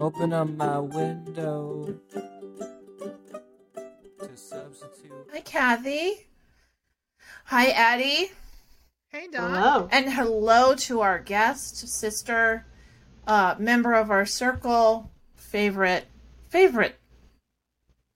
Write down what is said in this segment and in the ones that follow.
Open up my window to substitute. Hi, Cathy. Hi, Addie. Hey, Don. Hello. And hello to our guest, sister, uh, member of our circle, favorite, favorite,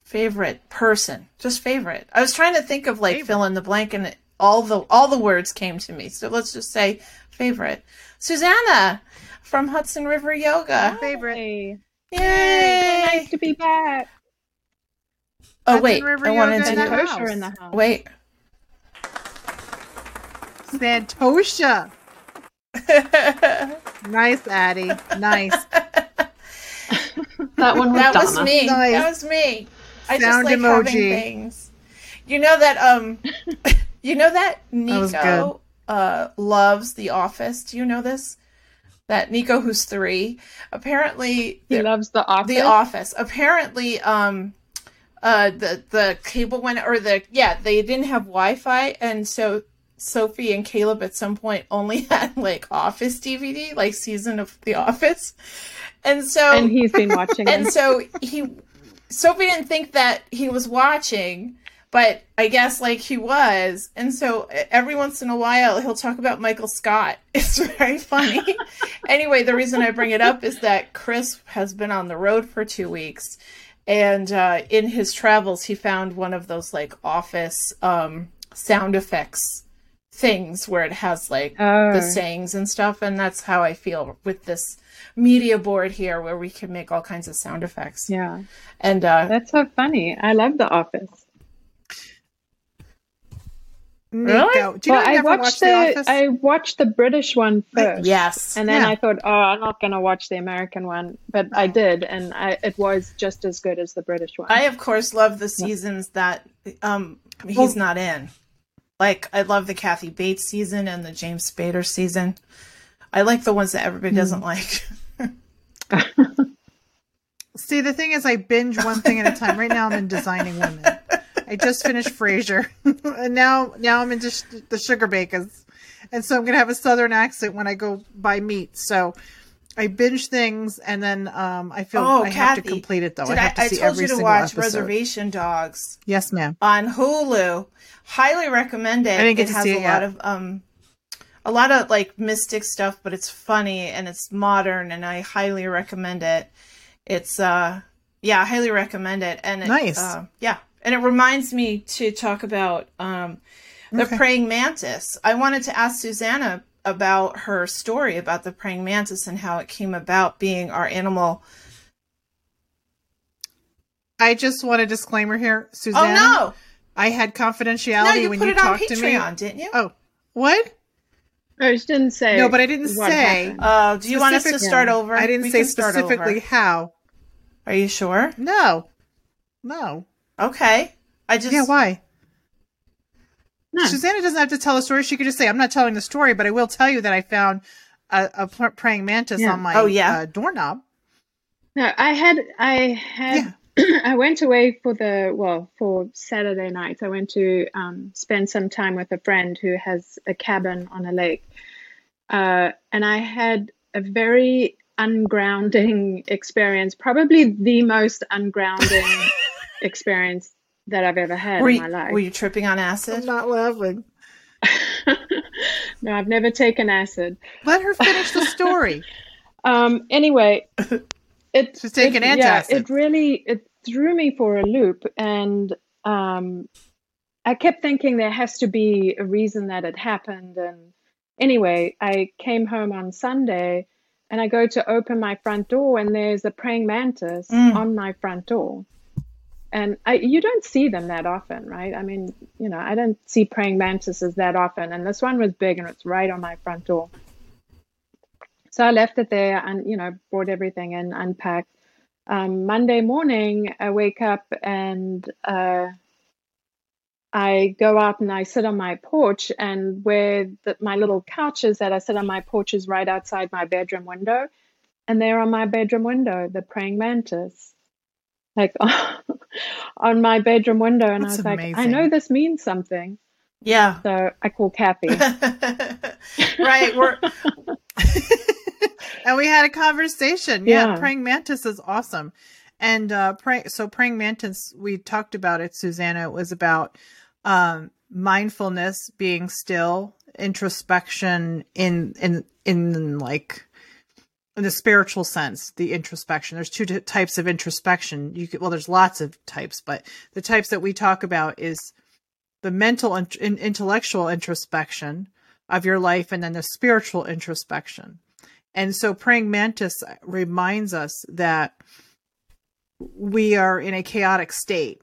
favorite person, just favorite. I was trying to think of like fill in the blank, and all the all the words came to me. So let's just say favorite. Susannah from Hudson River Yoga. Favorite. Hey, Yay! nice to be back. Oh Hudson wait, River I wanted to in the do. house. Kosher in the house. Wait. Santosha. nice, Addie. Nice. That one was that was me. Nice. That was me. I just Sound like having things. You know that um you know that was Nico uh loves The Office. Do you know this? That Nico who's 3 apparently He loves the office. The Office. Apparently um uh the the cable went or the yeah, they didn't have Wi-Fi and so Sophie and Caleb at some point only had like Office DVD, like season of The Office. And so and he's been watching and it. so he Sophie didn't think that he was watching, but I guess like he was. And so every once in a while he'll talk about Michael Scott. It's very funny. anyway, the reason I bring it up is that Chris has been on the road for 2 weeks and uh, in his travels he found one of those like office um, sound effects things where it has like Oh. the sayings and stuff and that's how I feel with this media board here where we can make all kinds of sound effects. Yeah, And uh that's so funny. I love The Office. Nico. Do you know well, I I never watched watched the, The Office? I watched the British one first. yes. And then Yeah. I thought, oh, I'm not going to watch the American one, but I did, and I, it was just as good as the British one. I of course love the seasons that um he's Well- not in. Like I love the Kathy Bates season and the James Spader season. I like the ones that everybody doesn't hmm. like. See, the thing is, I binge one thing at a time. Right now, I'm in Designing Women. I just finished Frasier, and now now I'm into sh- the Sugar Bakers, and so I'm gonna have a Southern accent when I go buy meat. So I binge things, and then um, I feel Oh, I have to complete it though. I I, have to I see told every you to watch episode. Reservation Dogs Yes, ma'am. on Hulu. Highly recommend it. I didn't get it to has see a it lot yet. of um a lot of like mystic stuff, but it's funny and it's modern and I highly recommend it. It's uh yeah, I highly recommend it. And it, Nice. uh, yeah. And it reminds me to talk about um the Okay. praying mantis. I wanted to ask Susannah about her story about the praying mantis and how it came about being our animal. I just want a disclaimer here, Suzanne. Oh no! I had No, confidentiality you when put you it on talked to me. Didn't you? Oh, what? I just didn't say. No, but I didn't say. Uh, do you want us to start over? I didn't We say specifically how. Are you sure? No, no. Okay. I just Yeah, why? No. Susannah doesn't have to tell a story. She could just say, "I'm not telling the story," but I will tell you that I found a, a praying mantis Yeah. on my Oh, yeah? uh, doorknob. No, I had I had I went away for the well for Saturday night. I went to um, spend some time with a friend who has a cabin on a lake, uh, and I had a very ungrounding experience. Probably the most ungrounding experience that I've ever had were in you, my life. were you tripping on acid? I'm not laughing. no, I've never taken acid. Let her finish the story. Um, anyway, it She's taking it, yeah, it really it threw me for a loop, and um, I kept thinking there has to be a reason that it happened. And anyway, I came home on Sunday, and I go to open my front door, and there's a praying mantis Mm. on my front door. And I, you don't see them that often, right? I mean, you know, I don't see praying mantises that often. And this one was big and it's right on my front door. So I left it there and, you know, brought everything in, unpacked. Um, Monday morning, I wake up and uh, I go out and I sit on my porch. And where the, my little couch is that I sit on my porch is right outside my bedroom window. and they're on my bedroom window, the praying mantis, like on my bedroom window. And That's I was like, I know this means something. Yeah. So I call Cathy. right. We're and we had a conversation. Yeah, Yeah. praying mantis is awesome. And uh pray so praying mantis, we talked about it, Susannah. It was about um mindfulness, being still, introspection in in in like in the spiritual sense, the introspection. There's two types of introspection. You could, well, there's lots of types, but the types that we talk about is the mental and intellectual introspection of your life, and then the spiritual introspection. And so, praying mantis reminds us that we are in a chaotic state,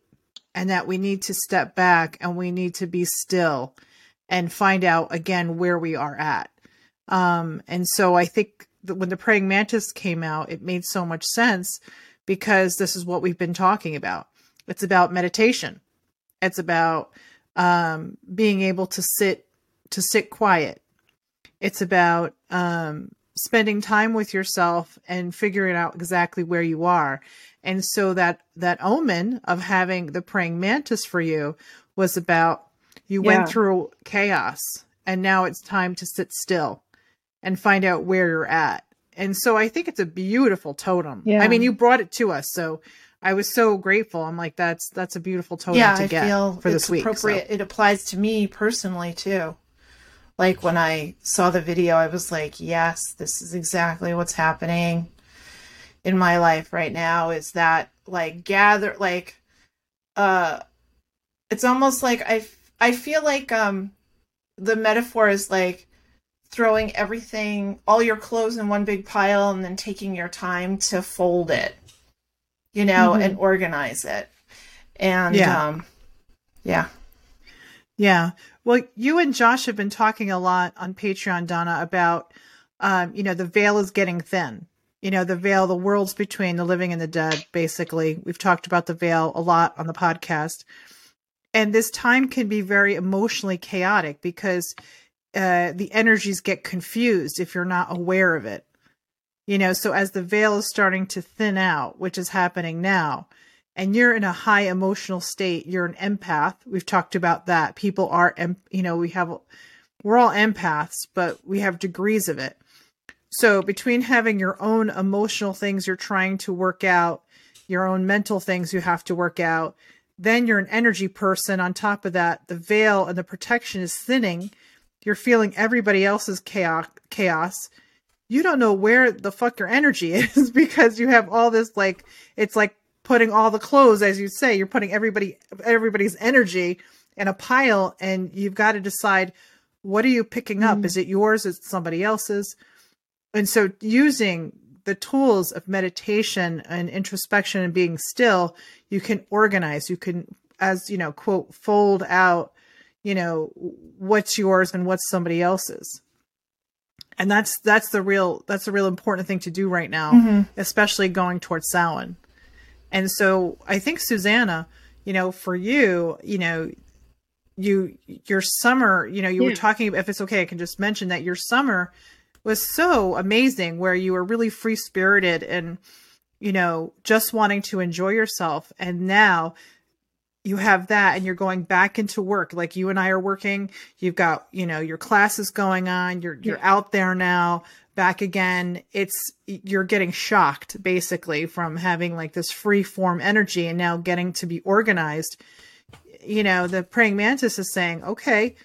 and that we need to step back and we need to be still and find out again where we are at. Um, and so, I think when the praying mantis came out, it made so much sense because this is what we've been talking about. It's about meditation. It's about um, being able to sit to sit quiet. It's about um, spending time with yourself and figuring out exactly where you are. And so that that omen of having the praying mantis for you was about you Yeah. went through chaos and now it's time to sit still and find out where you're at. And so I think it's a beautiful totem. Yeah. I mean, you brought it to us, so I was so grateful. I'm like, that's that's a beautiful totem yeah, to I get feel for it's this week. so. appropriate. It applies to me personally too. Like when I saw the video, I was like, yes, this is exactly what's happening in my life right now. Is that like gather like uh it's almost like I I feel like um the metaphor is like throwing everything all your clothes in one big pile and then taking your time to fold it you know Mhm. and organize it and Yeah. um yeah Yeah. Well, you and Josh have been talking a lot on Patreon, Donna, about, um, you know, the veil is getting thin. You know, the veil, the world's between the living and the dead, basically. We've talked about the veil a lot on the podcast. And this time can be very emotionally chaotic because uh, the energies get confused if you're not aware of it. You know, so as the veil is starting to thin out, which is happening now, and you're in a high emotional state, you're an empath. We've talked about that. People are, you know, we have, we're all empaths, but we have degrees of it. So between having your own emotional things you're trying to work out, your own mental things you have to work out, then you're an energy person. On top of that, the veil and the protection is thinning. You're feeling everybody else's chaos. Chaos. You don't know where the fuck your energy is because you have all this like it's like putting all the clothes, as you say, you're putting everybody everybody's energy in a pile, and you've got to decide what are you picking up? Mm-hmm. Is it yours? Is it somebody else's? And so using the tools of meditation and introspection and being still, you can organize, you can, as you know, quote, fold out, you know, what's yours and what's somebody else's. And that's that's the real that's the real important thing to do right now, mm-hmm. especially going towards Samhain. And so I think Susannah, you know, for you, you know, you your summer, you know, you were talking if it's okay, I can just mention that your summer was so amazing where you were really free spirited and you know, just wanting to enjoy yourself and now you have that and you're going back into work. Like you and I are working. You've got you know your classes going on. You're you're out there now back again. It's you're getting shocked basically from having like this free form energy and now getting to be organized. You know the praying mantis is saying okay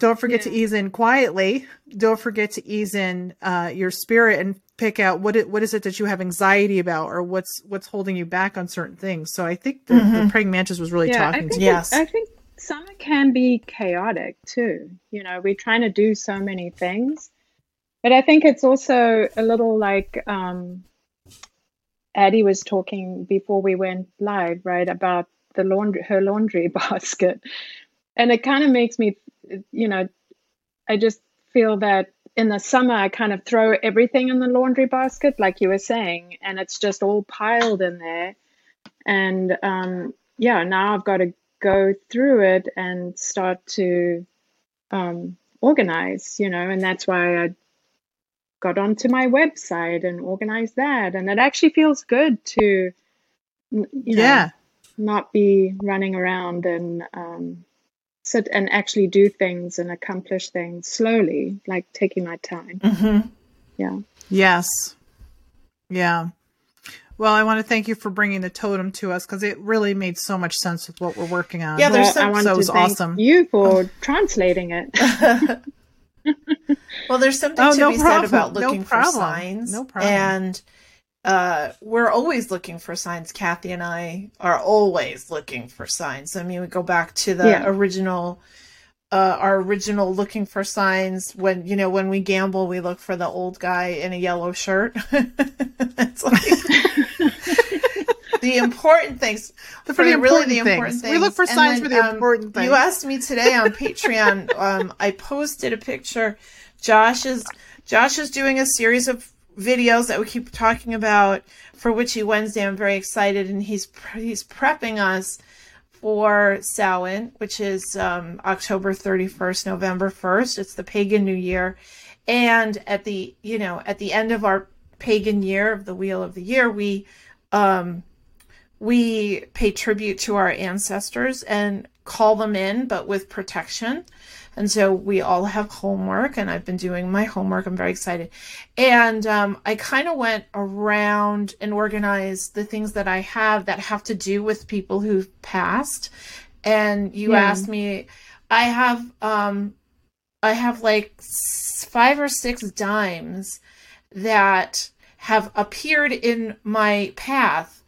don't forget to ease in quietly. Don't forget to ease in uh, your spirit and pick out what it, what is it that you have anxiety about or what's what's holding you back on certain things so i think the, the praying mantis was really yeah, talking to you Yes. I think summer can be chaotic too. You know, we're trying to do so many things, but I think it's also a little like um, Addie was talking before we went live, right, about the laundry, her laundry basket, and it kind of makes me, you know, I just feel that in the summer I kind of throw everything in the laundry basket, like you were saying, and it's just all piled in there. And um, yeah, now I've got to go through it and start to um, organize, you know, and that's why I got onto my website and organized that. And it actually feels good to, you know, Yeah. not be running around and um, sit and actually do things and accomplish things slowly, like taking my time. Mm-hmm. Yeah. Yes. Yeah. Well, I want to thank you for bringing the totem to us because it really made so much sense with what we're working on. Yeah, there's Well, some- I so it to was thank awesome. you for translating it. Well, there's something Oh, to no be problem. said about No looking for signs. No problem. And uh, we're always looking for signs. Cathy and I are always looking for signs. I mean, we go back to the Yeah. original, uh, our original looking for signs. When you know, when we gamble, we look for the old guy in a yellow shirt. it's like the important things. For the really important the things. important things. We look for signs then, for the um, important things. You asked me today on Patreon. um, I posted a picture. Josh is Josh is doing a series of videos that we keep talking about for Witchy Wednesday. I'm very excited, and he's he's prepping us for Samhain, which is um, October 31st, November 1st. It's the pagan New Year, and at the you know at the end of our pagan year of the Wheel of the Year, we um, we pay tribute to our ancestors and call them in, but with protection. And so we all have homework, and I've been doing my homework. I'm very excited. And um, I kind of went around and organized the things that I have that have to do with people who've passed. And you Yeah. asked me, I have, um, I have like five or six dimes that have appeared in my path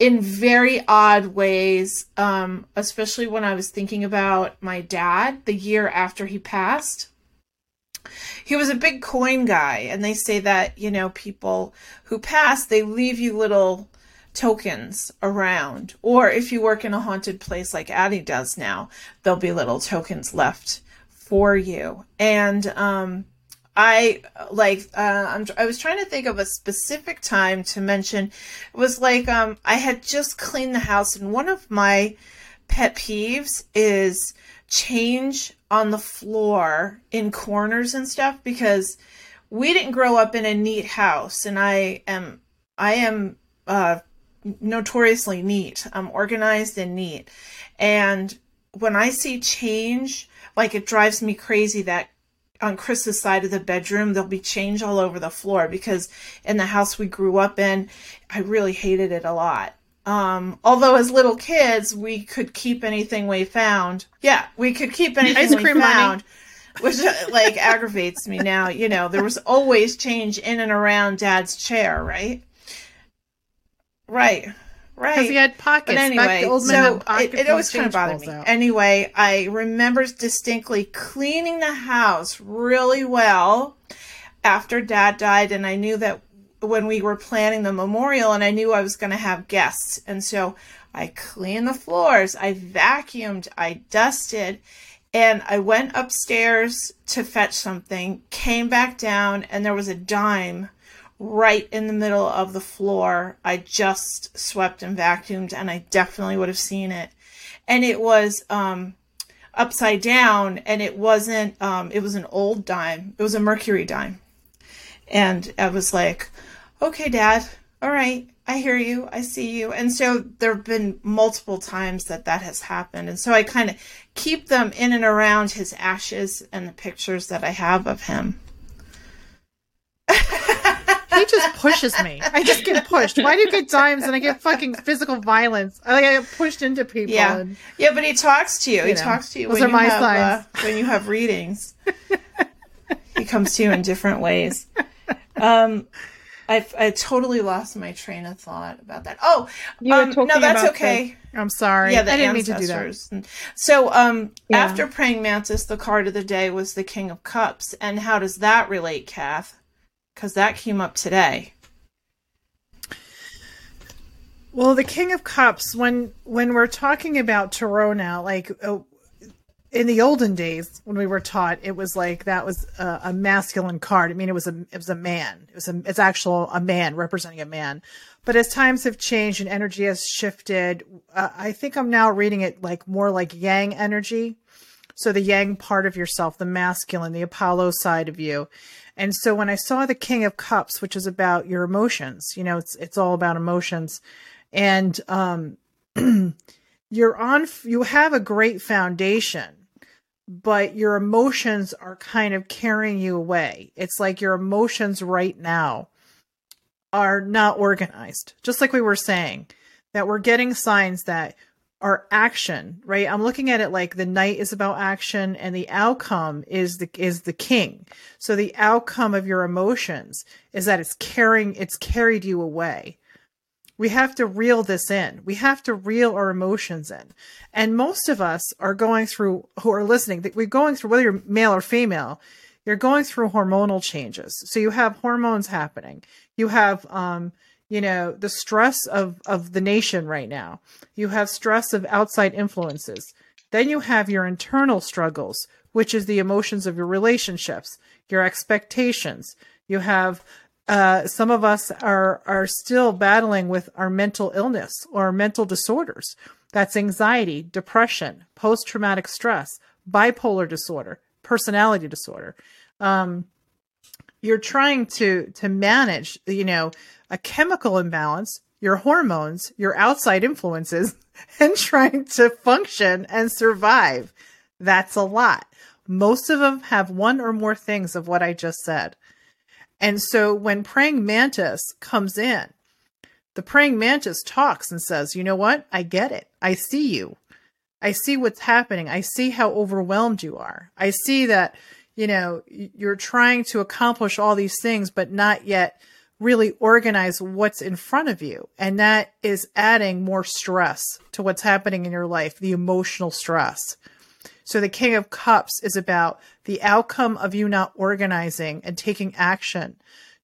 in very odd ways, um, especially when I was thinking about my dad the year after he passed. He was a big coin guy, and they say that, you know, people who pass, they leave you little tokens around. Or if you work in a haunted place like Addie does now, there'll be little tokens left for you. And um, I like uh, I was trying to think of a specific time to mention. It was like um, I had just cleaned the house, and one of my pet peeves is change on the floor in corners and stuff because we didn't grow up in a neat house, and I am I am uh, notoriously neat. I'm organized and neat, and when I see change, like it drives me crazy that on Chris's side of the bedroom, there'll be change all over the floor because in the house we grew up in, I really hated it a lot. Um, although as little kids, we could keep anything we found. Yeah, we could keep anything Ice we cream money. found, which uh, like aggravates me now. You know, there was always change in and around Dad's chair, right? Right, right. Because he had pockets. But Back anyway, men so it, it always kind of bothered me. out. Anyway, I remember distinctly cleaning the house really well after Dad died, and I knew that when we were planning the memorial, and I knew I was going to have guests, and so I cleaned the floors, I vacuumed, I dusted, and I went upstairs to fetch something, came back down, and there was a dime right in the middle of the floor. I just swept and vacuumed, and I definitely would have seen it. And it was um, upside down, and it wasn't. Um, it was an old dime. It was a mercury dime, and I was like, "Okay, Dad. All right." I hear you. I see you. And so there have been multiple times that that has happened. And so I kind of keep them in and around his ashes and the pictures that I have of him. He just pushes me. I just get pushed. Why do you get dimes and I get fucking physical violence? I, like, I get pushed into people. Yeah, and- yeah, but he talks to you. he know, talks to you those when are you my have uh, when you have readings. he comes to you in different ways. Um, I've I totally lost my train of thought about that. Oh, You um, no, that's okay. I'm sorry. Yeah, the I didn't mean to do that. ancestors. So, um, Yeah. after praying mantis, the card of the day was the King of Cups, and how does that relate, Kath? Because that came up today. Well, the King of Cups. When when we're talking about tarot now, like uh, in the olden days when we were taught, it was like that was a, a masculine card. I mean, it was a it was a man. It was a it's actual a man representing a man. But as times have changed and energy has shifted, uh, I think I'm now reading it like more like Yang energy. So the yang part of yourself, the masculine, the Apollo side of you. And so when I saw the King of Cups, which is about your emotions, you know, it's it's all about emotions, and um, you're on, you have a great foundation, but your emotions are kind of carrying you away. It's like your emotions right now are not organized. Just like we were saying, that we're getting signs that our action, right? I'm looking at it like the knight is about action and the outcome is the is the king. So the outcome of your emotions is that it's carrying it's carried you away. We have to reel this in. We have to reel our emotions in. And most of us are going through who are listening, we're going through whether you're male or female, you're going through hormonal changes. So you have hormones happening. You have um you know the stress of of the nation right now. You have stress of outside influences. Then you have your internal struggles which is the emotions of your relationships your expectations. You have uh, some of us are are still battling with our mental illness or mental disorders. That's anxiety depression post-traumatic stress bipolar disorder personality disorder. Um, you're trying to to manage you know a chemical imbalance your hormones your outside influences and trying to function and survive. That's a lot. Most of them have one or more things of what i just said. And so when praying mantis comes in the praying mantis talks and says you know what? I get it. I see you. I see what's happening. I see how overwhelmed you are. I see that you know, you're trying to accomplish all these things, but not yet really organize what's in front of you. And that is adding more stress to what's happening in your life, the emotional stress. So the King of Cups is about the outcome of you not organizing and taking action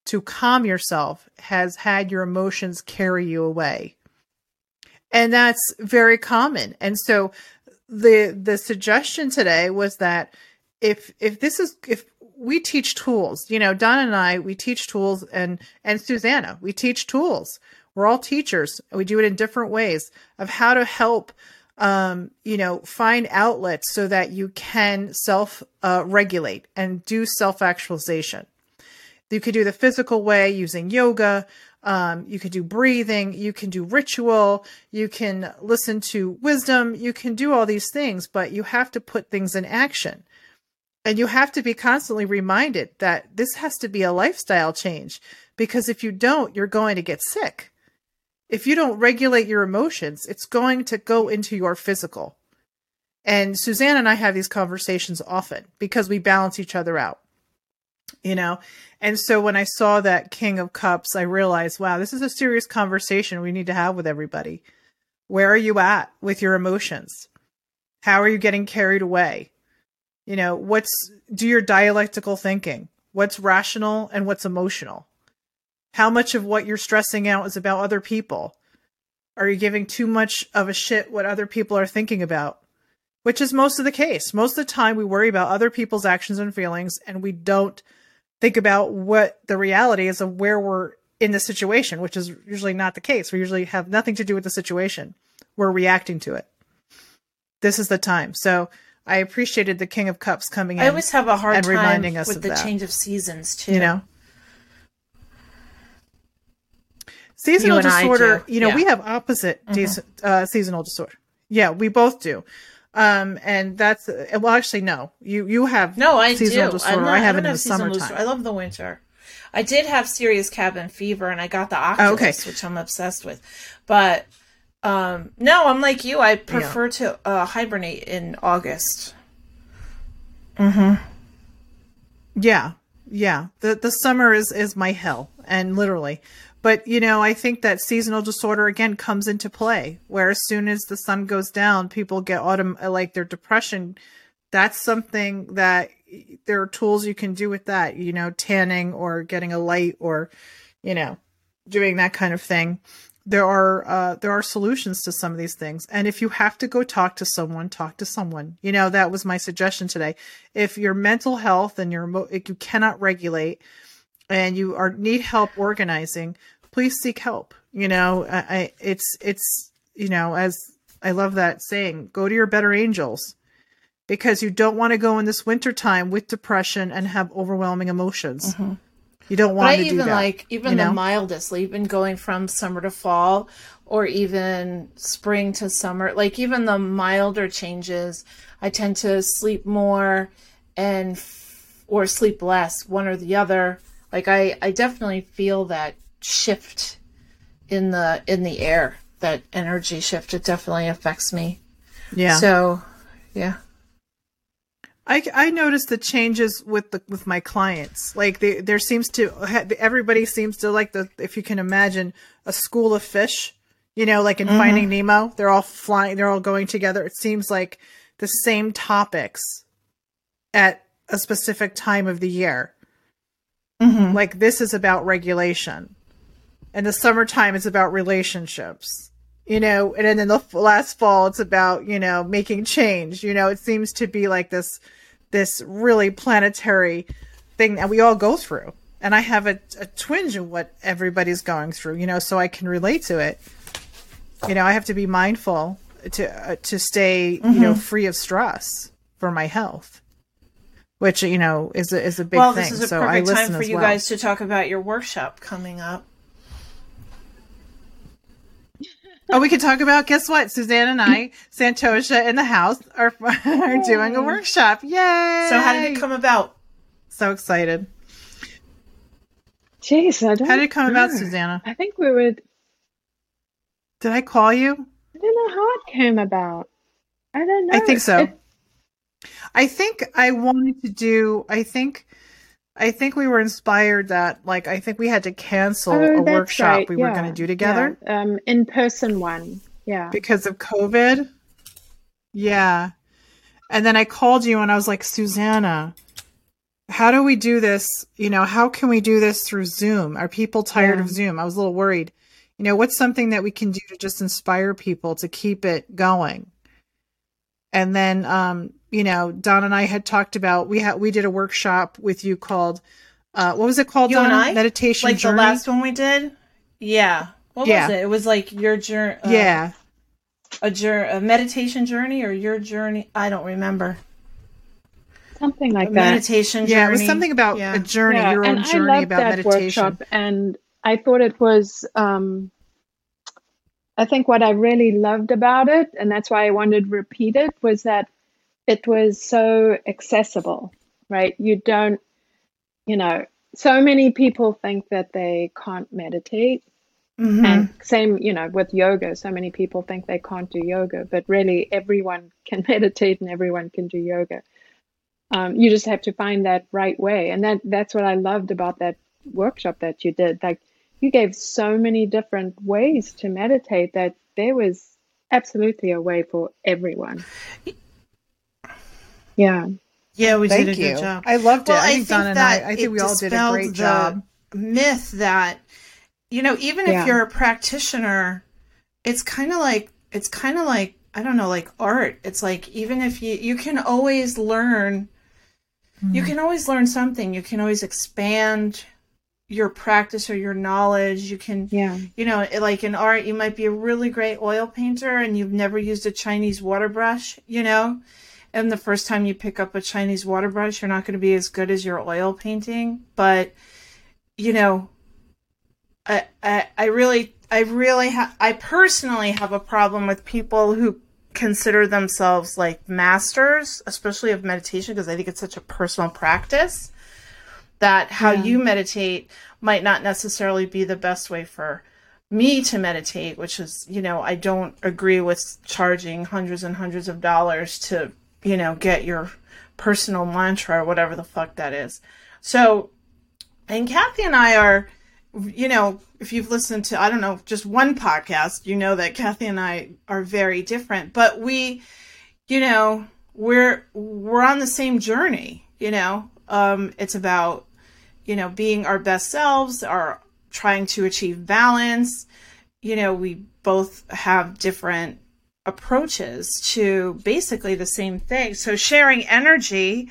to calm yourself has had your emotions carry you away. And that's very common. And so the the suggestion today was that if if this is if we teach tools, you know, Don and I we teach tools and and Susannah, we teach tools. We're all teachers. We do it in different ways of how to help um, you know, find outlets so that you can self uh, regulate and do self actualization. You could do the physical way using yoga. Um, you can do breathing. You can do ritual. You can listen to wisdom. You can do all these things, but you have to put things in action. And you have to be constantly reminded that this has to be a lifestyle change because if you don't, you're going to get sick. If you don't regulate your emotions, it's going to go into your physical. And Suzanne and I have these conversations often because we balance each other out. You know, and so when I saw that King of Cups, I realized, wow, this is a serious conversation we need to have with everybody. Where are you at with your emotions? How are you getting carried away? You know, what's do your dialectical thinking? What's rational and what's emotional? How much of what you're stressing out is about other people? Are you giving too much of a shit what other people are thinking about? Which is most of the case. Most of the time we worry about other people's actions and feelings and we don't think about what the reality is of where we're in the situation, which is usually not the case. We usually have nothing to do with the situation. We're reacting to it. This is the time. So I appreciated the King of Cups coming in. I always have a hard and time reminding us with of the that. change of seasons too. you know seasonal You disorder you know yeah. we have opposite dis- uh, seasonal disorder yeah we both do um and that's uh, well actually no you you have No, I seasonal do. disorder not, i have don't it in the summertime disorder. I love the winter. I did have serious cabin fever, and I got the Oh, Oculus, okay. which I'm obsessed with. But um, no, I'm like you. I prefer to uh, hibernate in August. Yeah, yeah. The the summer is is my hell, and literally. But you know, I think that seasonal disorder again comes into play, where as soon as the sun goes down, people get autumn like their depression. That's something that there are tools you can do with that. You know, tanning or getting a light or, you know, doing that kind of thing. There are uh, there are solutions to some of these things, and if you have to go talk to someone, talk to someone. You know that was my suggestion today. If your mental health and your you cannot regulate, and you are need help organizing, please seek help. You know, I, I it's it's you know as I love that saying, go to your better angels. because you don't want to go in this winter time with depression and have overwhelming emotions. You don't But want I to do even that. like even you the mildest, like even going from summer to fall, or even spring to summer. Like even the milder changes, I tend to sleep more and f- or sleep less, one or the other. Like I, I definitely feel that shift in the in the air, that energy shift. It definitely affects me. yeah. So, yeah. I, I noticed the changes with the with my clients. Like they, there seems to everybody seems to like the if you can imagine a school of fish. You know, like in mm-hmm. Finding Nemo, they're all flying, they're all going together. It seems like the same topics at a specific time of the year. Mm-hmm. Like this is about regulation, and the summertime is about relationships. You know, and and then the f- last fall, it's about you know making change. You know, it seems to be like this this really planetary thing that we all go through. And I have a, a twinge of what everybody's going through, you know, so I can relate to it. You know, I have to be mindful to uh, to stay, you know, free of stress for my health, which you know is a, is a big well, thing. this is a so perfect time for you well. guys to talk about your workshop coming up. Oh, we could talk about guess what? Suzanne and I, Santosha in the house, are are doing a workshop. Yay! So, how did it come about? So excited! Jeez, I don't How did it come about. Susannah? I think we would. Did I call you? I don't know how it came about. I don't know. I think so. It- I think I wanted to do. I think, I think we were inspired that like I think we had to cancel oh, a workshop right, we were going to do together yeah, Um, in person one. Yeah. because of COVID. Yeah, and then I called you and I was like, Susannah, how do we do this? You know, how can we do this through Zoom? Are people tired Yeah. of Zoom? I was a little worried. You know, what's something that we can do to just inspire people to keep it going? And then, um, you know, Don and I had talked about we had we did a workshop with you called uh, what was it called? You and I? meditation Like journey. the last one we did? Yeah. What Yeah. was it? It was like your journey. Uh, yeah, A, journey, a meditation journey or your journey? I don't remember. Something like A that. meditation journey. yeah. It was something about Yeah. a journey, Yeah, your own and journey I loved about that meditation. workshop, and I thought it was. Um, I think what I really loved about it, and that's why I wanted to repeat it, was that it was so accessible. Right? You don't, you know, so many people think that they can't meditate, Mhm. and same, you know, with yoga. So many people think they can't do yoga, but really, everyone can meditate and everyone can do yoga. Um, you just have to find that right way, and that that's what I loved about that workshop that you did. Like you gave so many different ways to meditate that there was absolutely a way for everyone. Yeah. Yeah, we Thank did a you. good job. I loved it. Well, I think Don and I. that I think it we all did a dispelled great the job. Myth that you know, even Yeah. if you're a practitioner, it's kind of like it's kind of like I don't know, like art. It's like even if you you can always learn, you Mm-hmm. can always learn something. You can always expand your practice or your knowledge. You can Yeah. you know, like in art, you might be a really great oil painter and you've never used a Chinese water brush, you know? And the first time you pick up a Chinese water brush, you're not going to be as good as your oil painting. But, you know, I, I, I really, I really have, I personally have a problem with people who consider themselves like masters, especially of meditation, because I think it's such a personal practice that how Yeah. you meditate might not necessarily be the best way for me to meditate, which is, you know, I don't agree with charging hundreds and hundreds of dollars to, you know, get your personal mantra or whatever the fuck that is. So, and Cathy and I are, you know, if you've listened to, I don't know, just one podcast, you know that Cathy and I are very different, but we, you know, we're, we're on the same journey, you know, um, it's about, you know, being our best selves, our trying to achieve balance. You know, we both have different approaches to basically the same thing. So sharing energy,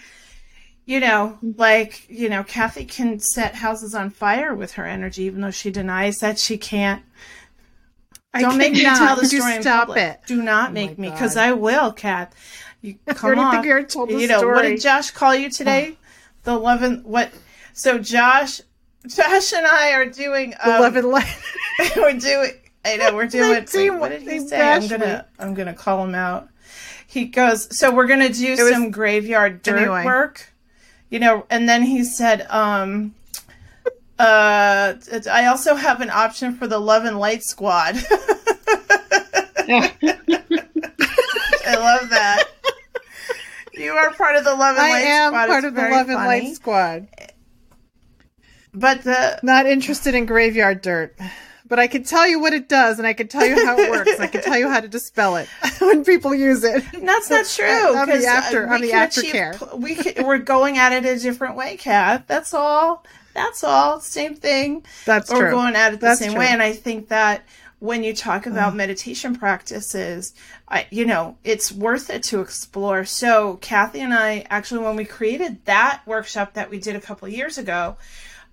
you know, like, you know, Cathy can set houses on fire with her energy, even though she denies that she can't. I Don't make me tell the story stop public. it. Do not Oh make me, because I will, Kath. You come on. you already told the you know what did Josh call you today? the eleven. What? So Josh, Josh and I are doing. Um, Eleven light. we're doing. I know we're doing. Wait, what did he say? I'm gonna. I'm gonna call him out. He goes. So we're gonna do was- some graveyard dirt Anyway. work. You know, and then he said, um, uh, I also have an option for the Love and Light Squad. I love that. You are part of the Love and I Light Squad. I am part It's of the Love and. Light Squad. But the Not interested in graveyard dirt. But I can tell you what it does, and I can tell you how it works. I can tell you how to dispel it when people use it. that's not true. On the uh, after- on the aftercare. We can, we're going at it a different way, Kath. That's all. That's all. Same thing. That's true. We're going at it the That's same true. way, and I think that when you talk about meditation practices, I, you know, it's worth it to explore. So, Cathy and I actually, when we created that workshop that we did a couple of years ago,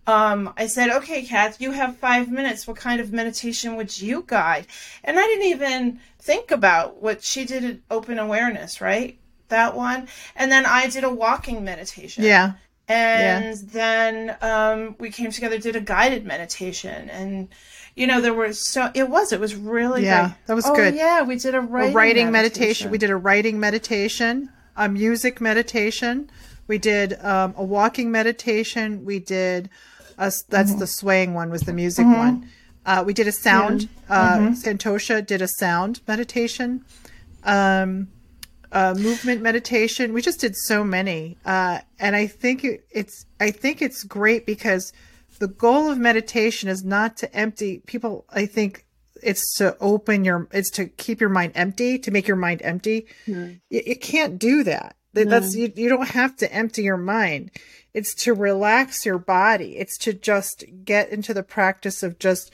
um, I said, okay, Kath, you have five minutes. What kind of meditation would you guide? And I didn't even think about what she did at open awareness, right? That one. And then I did a walking meditation. Yeah. And then um, we came together, did a guided meditation. And, you know, there was so, it was, it was really Yeah, great. that was oh, good. Yeah, we did a a writing, writing meditation. We did a writing meditation, a music meditation. We did um, a walking meditation. We did a, that's Mm-hmm. the swaying one was the music one. Uh, we did a sound. Uh, Mm-hmm. Santosha did a sound meditation. Um, uh, movement meditation. We just did so many, uh, and I think it, it's I think it's great because the goal of meditation is not to empty people. I think it's to open your it's to keep your mind empty to make your mind empty. You, you can't do that. That- That's you, you don't have to empty your mind. It's to relax your body. It's to just get into the practice of just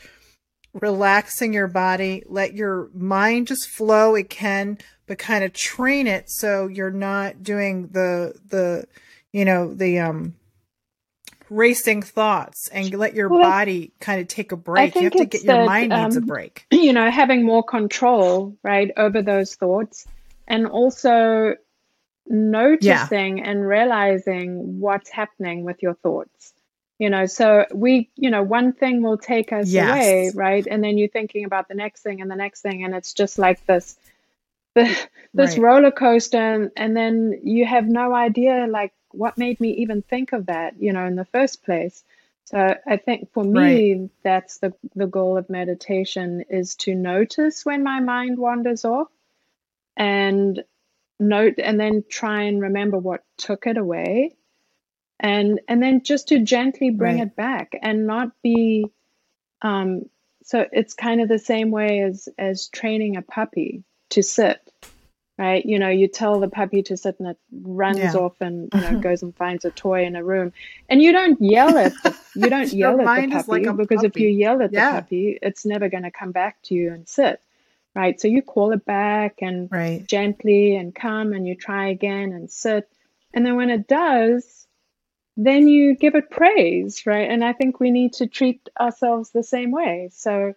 relaxing your body. Let your mind just flow. It can but kind of train it so you're not doing the the you know the um racing thoughts and let your Well, body kind of take a break. You have to get your that, mind needs a um, break. you know, having more control, right, over those thoughts and also noticing and realizing what's happening with your thoughts. You know, so we, you know, one thing will take us Yes. away, right? And then you're thinking about the next thing and the next thing, and it's just like this, the, this Right. roller coaster, and, and then you have no idea, like, what made me even think of that, you know, in the first place. So I think for me, that's the the goal of meditation is to notice when my mind wanders off, and note, and then try and remember what took it away, and and then just to gently bring Right. it back and not be. Um, so it's kind of the same way as as training a puppy to sit, right? You know, you tell the puppy to sit and it runs Yeah. off and you know goes and finds a toy in a room, and you don't yell at the you don't yell at the is like puppy because if you yell at Yeah. the puppy, it's never going to come back to you and sit, right? So you call it back and right gently and come and you try again and sit. And then when it does, then you give it praise, right? And I think we need to treat ourselves the same way. So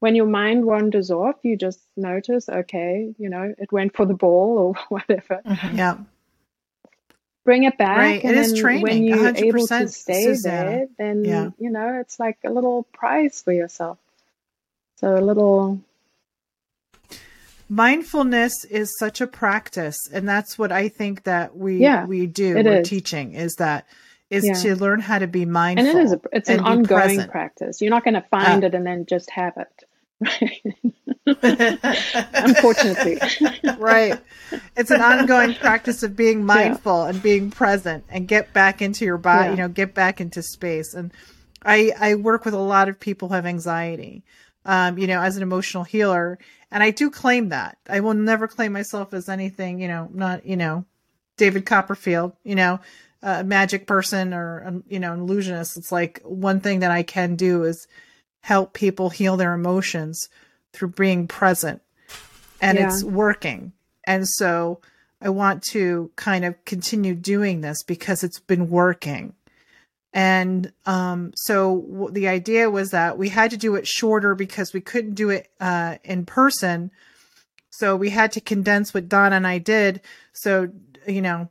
when your mind wanders off, you just notice, okay, you know, it went for the ball or whatever. Mm-hmm. yeah Bring it back. Right, And it is training, when you're able to 100%, stay Susannah. there, then, Yeah. you know, it's like a little prize for yourself. So a little mindfulness is such a practice and that's what i think that we Yeah, we do we're is. teaching is that is Yeah. to learn how to be mindful and it is a, it's an ongoing present. practice you're not going to find Uh, it and then just have it right unfortunately right it's an ongoing practice of being mindful and being present and get back into your body Yeah. you know get back into space and i i work with a lot of people who have anxiety um you know as an emotional healer and i do claim that i will never claim myself as anything you know not you know david copperfield you know a magic person or um, you know an illusionist it's like one thing that i can do is help people heal their emotions through being present and Yeah. it's working. And so I want to kind of continue doing this because it's been working. And um, so w- the idea was that we had to do it shorter because we couldn't do it uh, in person So we had to condense what Don and I did. So, you know,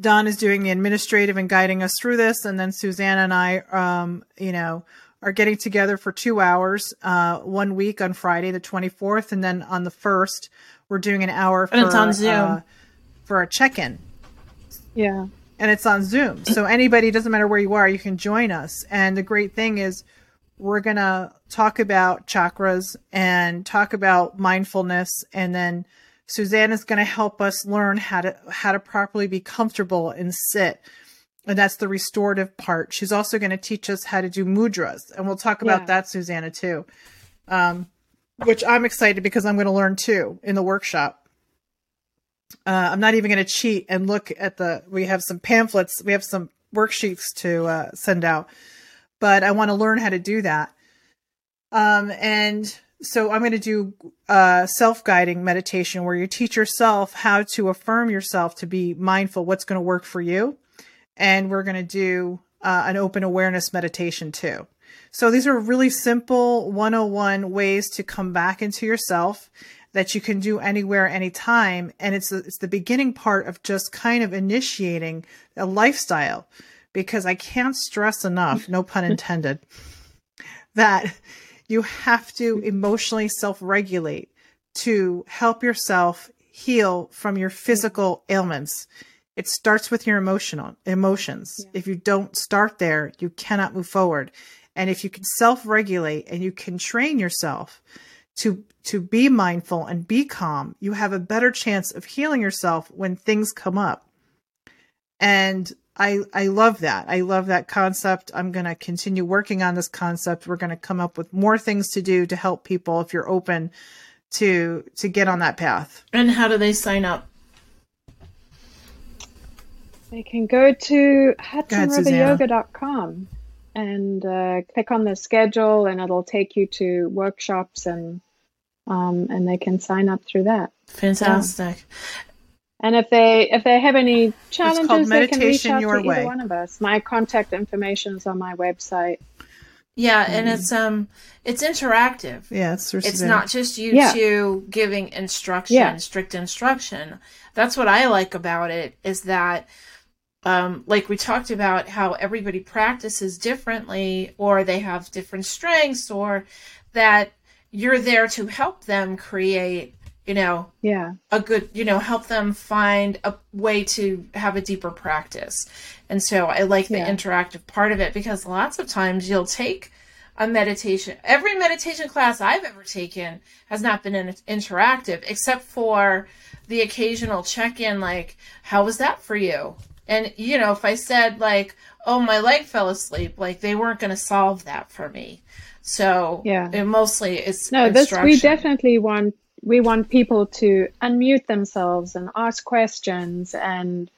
Don is doing the administrative and guiding us through this. And then Susannah and I, um, you know, are getting together for two hours, uh, one week on Friday, the 24th. And then on the 1st, we're doing an hour for, And it's on Zoom. uh, for a check in Yeah. And it's on Zoom. So anybody, doesn't matter where you are, you can join us. And the great thing is, we're gonna talk about chakras and talk about mindfulness, and then Suzanne is gonna help us learn how to how to properly be comfortable and sit. And that's the restorative part. She's also going to teach us how to do mudras, and we'll talk about Yeah. that, Susannah, too. Um, which I'm excited because I'm going to learn too in the workshop. Uh, I'm not even going to cheat and look at the. We have some pamphlets. We have some worksheets to uh, send out, but I want to learn how to do that. Um, and so I'm going to do uh, self guiding meditation where you teach yourself how to affirm yourself to be mindful. What's going to work for you, and we're going to do uh, an open awareness meditation too. So these are really simple 101 ways to come back into yourself that you can do anywhere, anytime. And it's, it's the beginning part of just kind of initiating a lifestyle because I can't stress enough, no pun intended, that you have to emotionally self regulate to help yourself heal from your physical ailments. It starts with your emotional emotions. If you don't start there, you cannot move forward. And if you can self regulate and you can train yourself to to be mindful and be calm, you have a better chance of healing yourself when things come up. And I I love that. I love that concept. I'm going to continue working on this concept. We're going to come up with more things to do to help people if you're open to to get on that path. And how do they sign up? They can go to ahead, Susannah. hudsonriveryoga.com and uh, click on the schedule, and it'll take you to workshops, and um, and they can sign up through that. Fantastic. And if they if they have any challenges, they can reach out Your to either one of us. My contact information is on my website. Yeah, Mm-hmm. and it's um it's interactive. Yeah, it's It's not just you Yeah. two giving instruction, Yeah. strict instruction. That's what I like about it is that um like we talked about how everybody practices differently or they have different strengths or that you're there to help them create, you know, Yeah, a good, you know, help them find a way to have a deeper practice. And so I like the Yeah. interactive part of it because lots of times you'll take a meditation. Every meditation class I've ever taken has not been in- interactive except for the occasional check in, like, how was that for you? And, you know, if I said, like, oh, my leg fell asleep, like, they weren't going to solve that for me. So, Yeah. it mostly it's no, this we definitely want we want people to unmute themselves and ask questions, and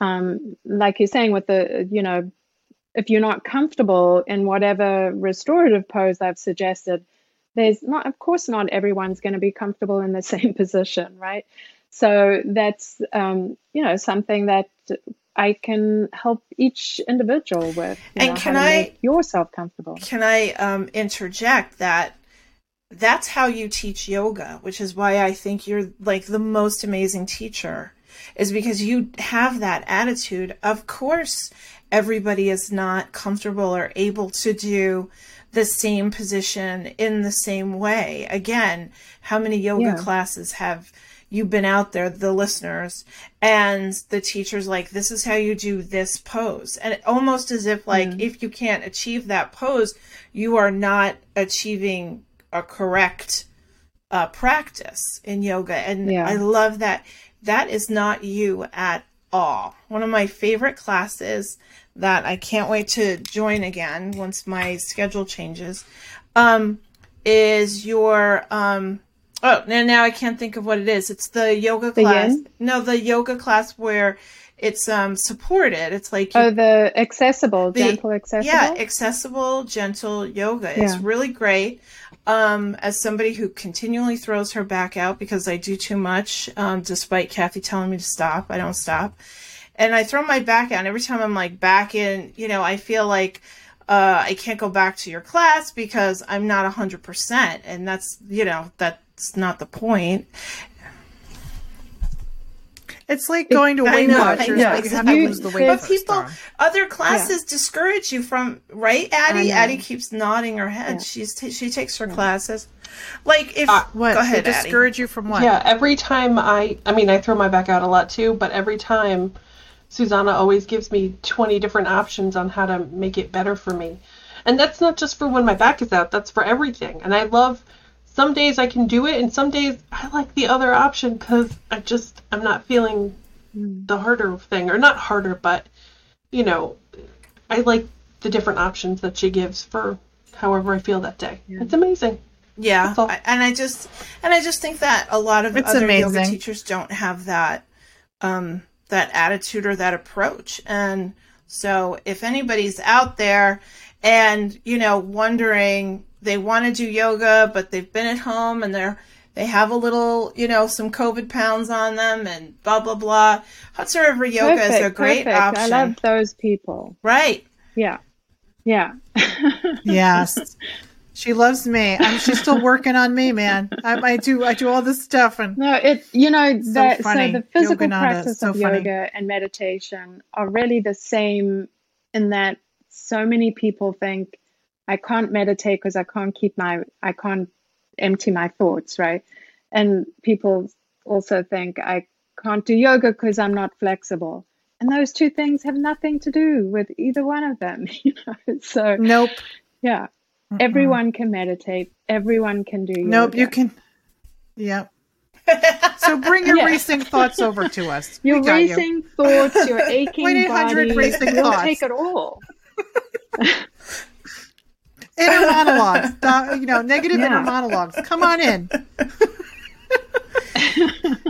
um, like you're saying with the you know, if you're not comfortable in whatever restorative pose I've suggested, there's not of course not everyone's going to be comfortable in the same position, right? So that's um, you know something that I can help each individual with. And know, can I- make yourself comfortable? Can I um, interject that that's how you teach yoga, which is why I think you're like the most amazing teacher, is because you have that attitude. Of course, everybody is not comfortable or able to do the same position in the same way. Again, how many yoga Yeah. classes have you been out there, the listeners, and the teacher's like, this is how you do this pose. And almost as if, like, if you can't achieve that pose, you are not achieving a correct uh, practice in yoga. And Yeah. I love that. That is not you at all. One of my favorite classes that I can't wait to join again once my schedule changes um, is your um, oh now now I can't think of what it is. It's the yoga The class. yin? No, the yoga class where it's um supported. It's like you Oh, the accessible, The- gentle accessible. yeah, accessible, gentle yoga. It's Yeah. really great. Um, as somebody who continually throws her back out because I do too much, um, despite Kathy telling me to stop, I don't stop. And I throw my back out. And every time I'm like back in, you know, I feel like uh, I can't go back to your class because I'm not 100%. And that's, you know, that that's not the point. It's like going to I Weight Watchers, I know, but you have to lose the weight But people, time. other classes discourage you from right. Addie, know. Addie keeps nodding her head. She's t- she takes her classes. Like if Uh, What? go ahead, they Addie. discourage you from what? Yeah, every time I, I mean, I throw my back out a lot too, but every time Susannah always gives me 20 different options on how to make it better for me. And that's not just for when my back is out, that's for everything. And I love, some days I can do it, and some days I like the other option because I just, I'm not feeling the harder thing, or not harder, but, you know, I like the different options that she gives for however I feel that day. It's amazing. Yeah, I- and I just and I just think that a lot of It's other yoga teachers don't have that um that attitude or that approach. And so if anybody's out there and you know wondering they want to do yoga but they've been at home and they're they have a little, you know, some COVID pounds on them and blah blah blah. Hudson River Yoga is a great perfect. option. I love those people. right. Yeah. Yeah. Yes. She loves me. I'm, she's still working on me, man. I, I do. I do all this stuff, and No, it you know So that funny. so the physical practice so of funny. yoga and meditation are really the same in that so many people think I can't meditate because I can't keep my I can't empty my thoughts, right? And people also think I can't do yoga because I'm not flexible. And those two things have nothing to do with either one of them, you know. So nope, yeah. Everyone can meditate. Everyone can do yoga. nope. You can. Yep. So bring your Yeah. racing thoughts over to us. Your got you. racing thoughts, your aching 1-800 body, racing we'll thoughts. take it all. Inner monologues. do- you know, negative Yeah. inner monologues. Come on in.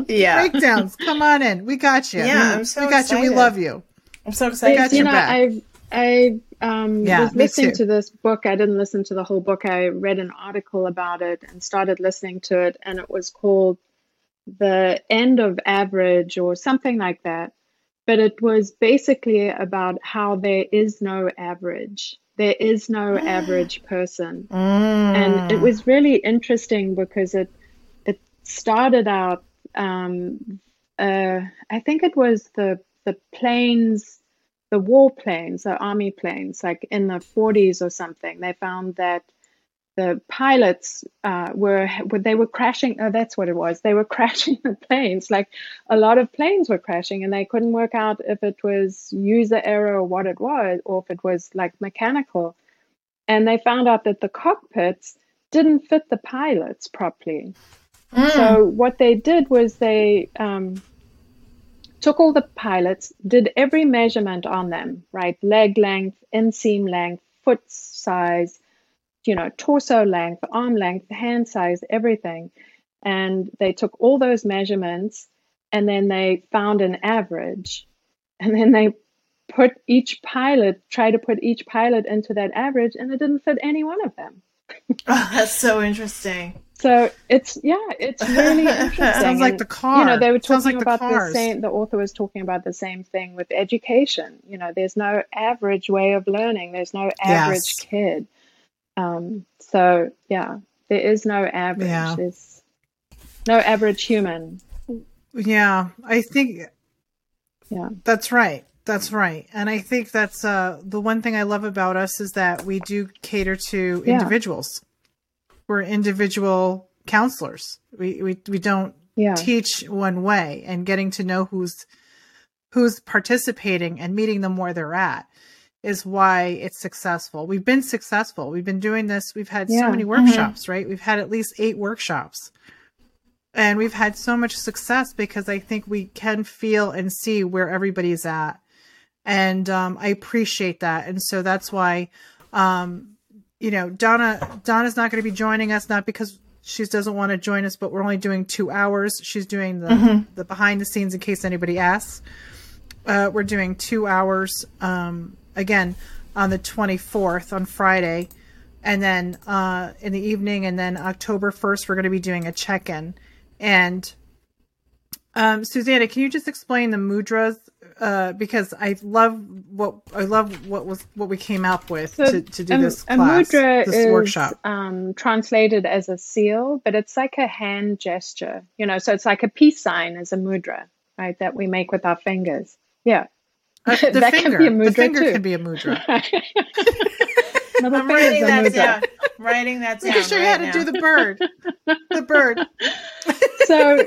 Yeah. Breakdowns. Come on in. We got you. Yeah, I'm so we got you. We love you. I'm so We excited. got you your know, back. I I um, Yeah, was listening to this book. I didn't listen to the whole book. I read an article about it and started listening to it, and it was called "The End of Average" or something like that. But it was basically about how there is no average. There is no average person. and it was really interesting because it it started out um, uh, I think it was the the planes the war planes the army planes like in the 40s or something they found that the pilots uh, were they were crashing oh that's what it was they were crashing the planes like a lot of planes were crashing and they couldn't work out if it was user error or what it was or if it was like mechanical and they found out that the cockpits didn't fit the pilots properly. So what they did was they um, took all the pilots, did every measurement on them, right? Leg length, inseam length, foot size, you know, torso length, arm length, hand size, everything. And they took all those measurements and then they found an average. And then they put each pilot, try to put each pilot into that average, and it didn't fit any one of them. Oh, that's so interesting. So it's yeah, it's really interesting. Sounds like And, the car. You know, they were talking like about the cars. same. The author was talking about the same thing with education. You know, there's no average way of learning. There's no average Yes. kid. Um, so yeah, there is no average. Yeah. There's no average human. Yeah, I think Yeah. that's right. That's right. And I think that's uh, the one thing I love about us is that we do cater to Yeah. individuals. We're individual counselors. We we we don't Yeah. teach one way and getting to know who's who's participating and meeting them where they're at is why it's successful. We've been successful. We've been doing this. We've had so many workshops, right? We've had at least 8 workshops. And we've had so much success because I think we can feel and see where everybody's at. And um, I appreciate that. And so that's why um, you know, Donna Donna's not going to be joining us not because she doesn't want to join us, but we're only doing two hours. She's doing the the behind the scenes in case anybody asks. Uh, we're doing two hours um, again on the twenty fourth on Friday, and then uh, in the evening, and then October first we're going to be doing a check in. And um, Susannah, can you just explain the mudras uh, because I love what I love what was what we came up with So, to, to do um, this a class, mudra this is workshop. um, translated as a seal, but it's like a hand gesture, you know. So it's like a peace sign as a mudra, right? That we make with our fingers. Yeah, Uh, the that can finger, be a the mudra finger too. can be a mudra. No, I'm writing a that mudra. down. I'm writing that We down. can show you right how to do the bird. The bird. so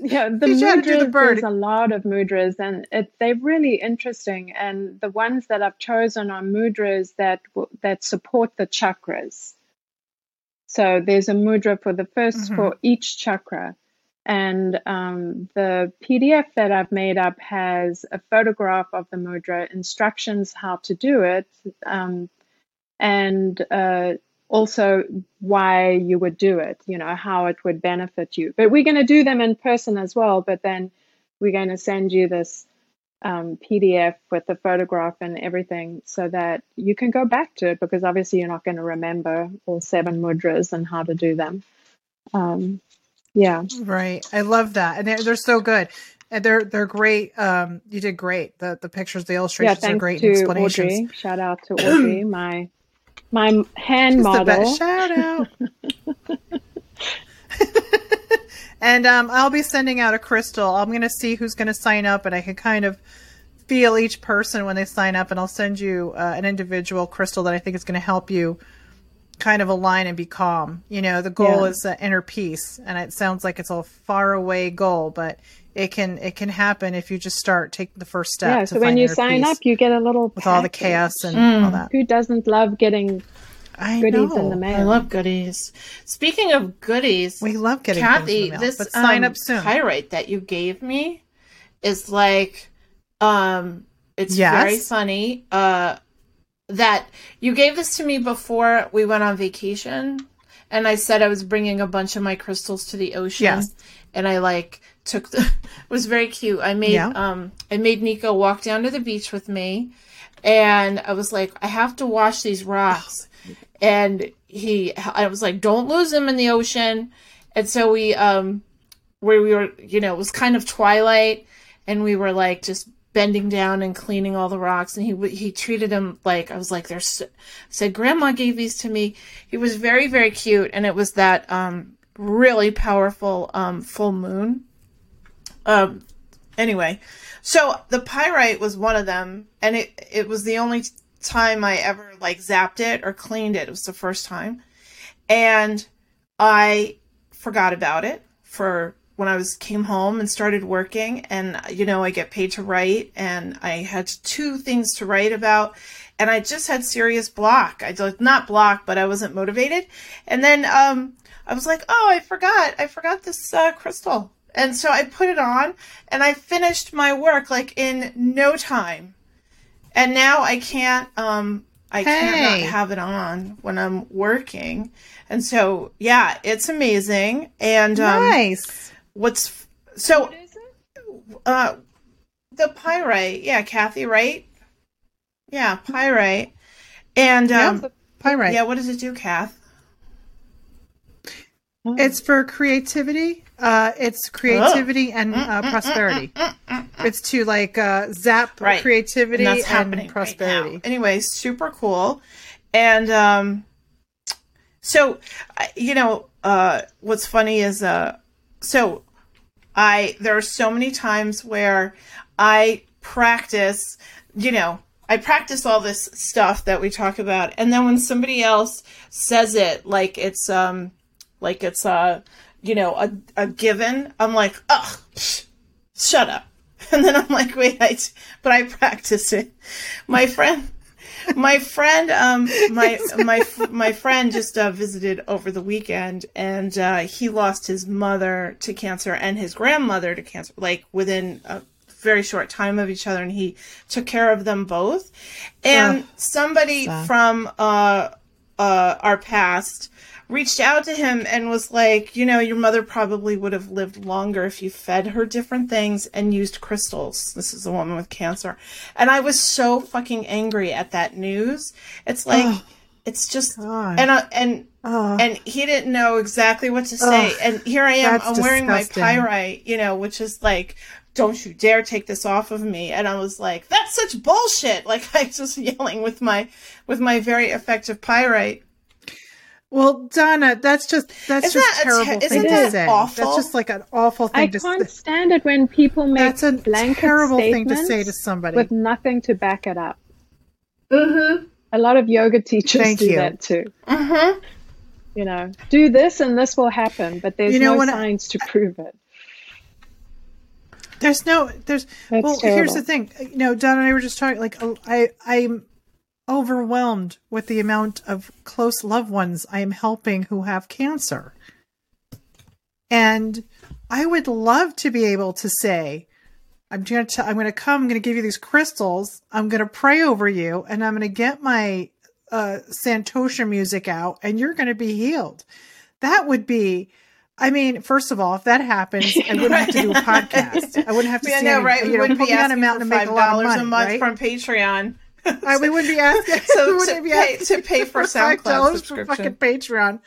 yeah the Teach you how mudras the bird. there's a lot of mudras and it, they're really interesting and the ones that i've chosen are mudras that that support the chakras so there's a mudra for the 1st Mhm. for each chakra and um, the pdf that i've made up has a photograph of the mudra instructions how to do it um, and uh, also why you would do it, you know, how it would benefit you. But we're going to do them in person as well. But then we're going to send you this um, PDF with the photograph and everything so that you can go back to it because obviously you're not going to remember all seven mudras and how to do them. Yeah. Right. I love that. And they're, they're so good. And they're they're great. Um, you did great. The the pictures, the Yeah. illustrations are great. to and explanations. Audrey. Shout out to Audrey, my my hand She's the model. best. Shout out. and um, I'll be sending out a crystal. I'm going to see who's going to sign up, and I can kind of feel each person when they sign up, and I'll send you uh, an individual crystal that I think is going to help you kind of align and be calm. You know, the goal Yeah. is uh, inner peace, and it sounds like it's a far away goal, but it can it can happen if you just start taking the first step. Yeah. to So when you sign up, you get a little with all the chaos and Mm. all that. Who doesn't love getting I goodies know. in the mail? I love goodies. Speaking of goodies, We love getting things in Kathy, the mail, this but sign um, up soon. pyrite that you gave me is like, um, it's Yes. very funny. Uh, that you gave this to me before we went on vacation, and I said I was bringing a bunch of my crystals to the ocean, Yes. and I like took the. it was very cute. I made Yeah. um I made Nico walk down to the beach with me, and I was like, I have to wash these rocks, and he I was like, don't lose them in the ocean, and so we um where we were, you know, it was kind of twilight, and we were like just bending down and cleaning all the rocks, and he he treated him like I was like, "There's," I said, "Grandma gave these to me." He was very very cute, and it was that um really powerful um full moon. Um, anyway, so the pyrite was one of them, and it it was the only time I ever like zapped it or cleaned it. It was the first time, and I forgot about it for when I was came home and started working and you know I get paid to write and I had two things to write about and I just had serious block. I did not block but I wasn't motivated. And then um I was like, "Oh, I forgot. I forgot this uh, crystal." And so I put it on and I finished my work like in no time. And now I can't um I can't Hey. not have it on when I'm working. And so yeah, it's amazing. And um nice. What's so uh the pyrite yeah kathy right yeah pyrite and um yeah, Pyrite. what does it do kath It's for creativity. Uh, it's creativity and Mm, uh, prosperity. It's to like uh, zap Right. creativity and and, that's happening prosperity. right anyway super cool and um so you know uh what's funny is uh so i there are so many times where i practice you know i practice all this stuff that we talk about and then when somebody else says it like it's um like it's uh you know a, a given i'm like ugh shut up. And then i'm like wait i but i practice it. My friend my friend um my my my friend just uh, visited over the weekend and uh he lost his mother to cancer and his grandmother to cancer like within a very short time of each other and he took care of them both. And somebody sad. from uh uh our past reached out to him and was like, you know, your mother probably would have lived longer if you fed her different things and used crystals. This is a woman with cancer. And I was so fucking angry at that news. It's like, it's just God. and uh, and Oh. and he didn't know exactly what to say. Ugh, and here I am, I'm wearing my pyrite, you know, which is like, don't you dare take this off of me. And I was like, that's such bullshit. Like I was just yelling with my with my very effective pyrite. Well, Donna, that's just that's Isn't just that terrible ter- thing isn't to that say. awful? That's just like an awful thing I to can't say. stand it when people make That's a blanket terrible thing to say to somebody. with nothing to back it up. Mm-hmm. A lot of yoga teachers Thank do you. that too. Mm-hmm. You know, do this and this will happen, but there's You know, no when I- to prove it. There's no there's That's well here's the thing. You know, Donna and I were just talking like oh, I I'm overwhelmed with the amount of close loved ones I am helping who have cancer. And I would love to be able to say I'm going to I'm going to come I'm going to give you these crystals. I'm going to pray over you and I'm going to get my uh santosha music out and you're going to be healed. That would be I mean, first of all, if that happens, I wouldn't have to do a podcast. I wouldn't have to Yeah, see no, any- right. you We know, wouldn't be me on a asking mountain for and make five a lot of dollars money, a month right? from Patreon. I, we wouldn't be asking. we So to wouldn't be pay, asking to pay for five SoundCloud dollars for subscription. fucking Patreon.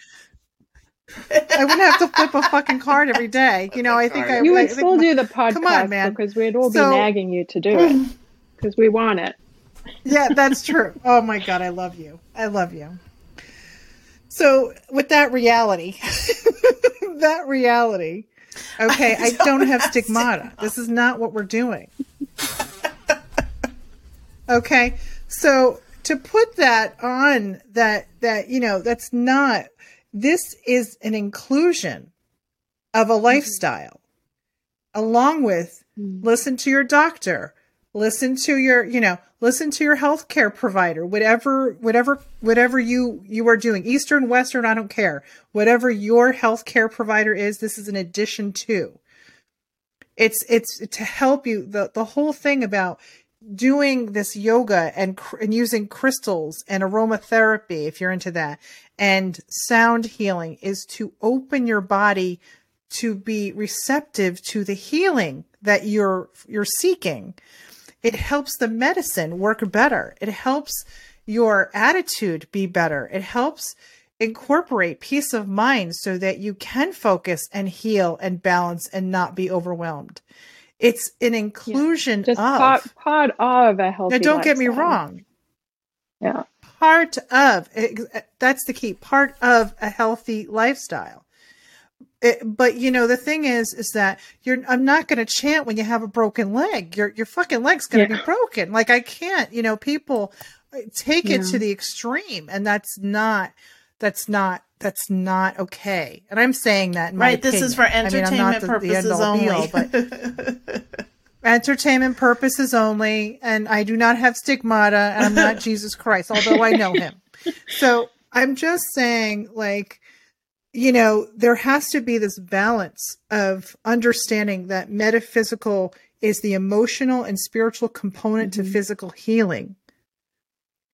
I wouldn't have to flip a fucking card every day. You know, I think I You I would think still my- do the podcast Come on, man. because we'd all So- be nagging you to do it because we want it. Yeah, that's true. Oh my god, I love you. I love you. So, with that reality, that reality, okay, I don't have stigmata. This is not what we're doing. Okay, so to put that on that that you know that's not this is an inclusion of a mm-hmm. lifestyle along with mm. listen to your doctor listen to your you know listen to your healthcare provider whatever whatever whatever you you are doing eastern western i don't care. Whatever your healthcare provider is this is an addition to. It's it's to help you the the whole thing about doing this yoga and and using crystals and aromatherapy if you're into that and sound healing is to open your body to be receptive to the healing that you're you're seeking. It helps the medicine work better. It helps your attitude be better. It helps incorporate peace of mind so that you can focus and heal and balance and not be overwhelmed it's an inclusion Just of. part part of a healthy. now don't get me wrong. Yeah. part of that's the key part of a healthy lifestyle. It- but you know the thing is is that you're i'm not going to chant when you have a broken leg. Your your fucking leg's going to Yeah. be broken. Like i can't you know people uh, take it to the extreme and that's not that's not that's not okay and i'm saying that in my Right, this is for opinion. I mean, I'm not entertainment the- the purposes be-all, only. but entertainment purposes only and i do not have stigmata and i'm not jesus christ although i know him so i'm just saying like you know there has to be this balance of understanding that metaphysical is the emotional and spiritual component to mm-hmm. physical healing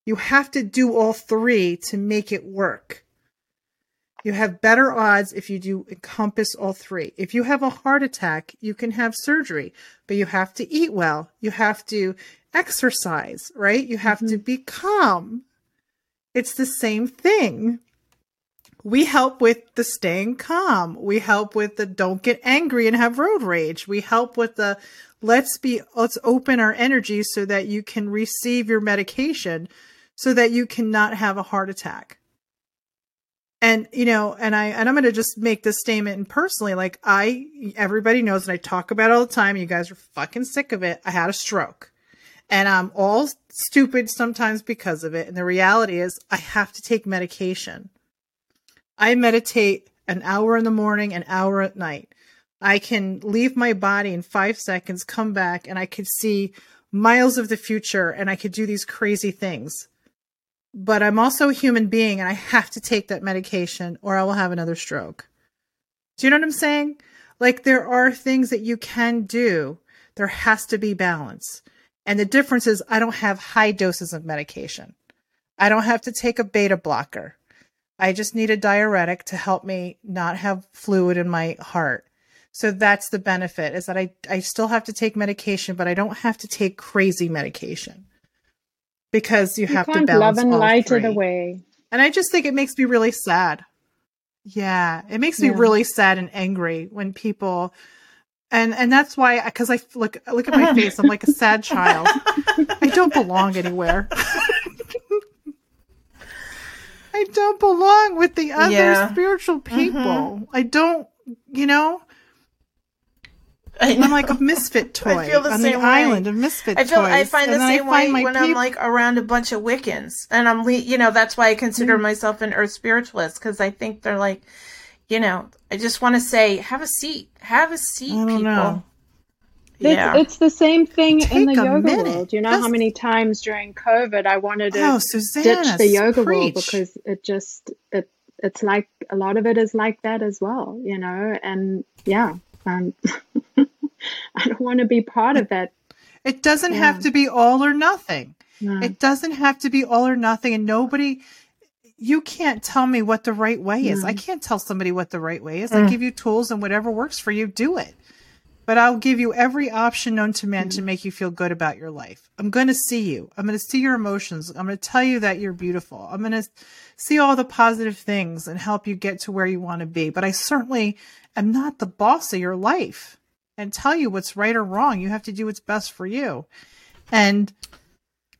you have to do all three to make it work you have better odds if you do encompass all three. If you have a heart attack, you can have surgery, but you have to eat well. You have to exercise, right? You have to mm-hmm. be calm. It's the same thing. We help with the staying calm. We help with the don't get angry and have road rage. We help with the let's be, let's open our energy so that you can receive your medication so that you cannot have a heart attack. And you know and i and i'm going to just make this statement and personally like i everybody knows and i talk about all the time. You guys are fucking sick of it. I had a stroke. And i'm all stupid sometimes because of it. And the reality is i have to take medication. I meditate an hour in the morning an hour at night. I can leave my body in five seconds come back and i could see miles of the future and i could do these crazy things but I'm also a human being and I have to take that medication or I will have another stroke. Do you know what I'm saying? Like there are things that you can do. There has to be balance. And the difference is I don't have high doses of medication. I don't have to take a beta blocker. I just need a diuretic to help me not have fluid in my heart. So that's the benefit is that I, I still have to take medication, but I don't have to take crazy medication because you, You have to balance love and all light three. it away. And I just think it makes me really sad. Yeah, it makes me Yeah. really sad and angry when people and and that's why because I look look at my face, I'm like a sad child. I don't belong anywhere. I don't belong with the other Yeah. spiritual mm-hmm. people. I don't, you know, I'm like a misfit toy I feel the on the way. island of misfit I feel toys. I find the And same way my when I'm like around a bunch of Wiccans, and I'm le- you know that's why I Mm. consider myself an Earth spiritualist because I think they're like, you know, I just want to say, have a seat, have a seat, I don't people. know. Yeah, It's, it's the same thing in the yoga minute. world. You know how many times during COVID I wanted to Oh, ditch the yoga world because it just it it's like a lot of it is like that as well, you know. And yeah, um, I don't want to be part of that. It doesn't Yeah. have to be all or nothing. No. It doesn't have to be all or nothing. And nobody, you can't tell me what the right way is. I can't tell somebody what the right way is. I give you tools and whatever works for you, do it. But I'll give you every option known to man to make you feel good about your life. I'm going to see you. I'm going to see your emotions. I'm going to tell you that you're beautiful. I'm going to see all the positive things and help you get to where you want to be. But I certainly am not the boss of your life and tell you what's right or wrong. You have to do what's best for you. And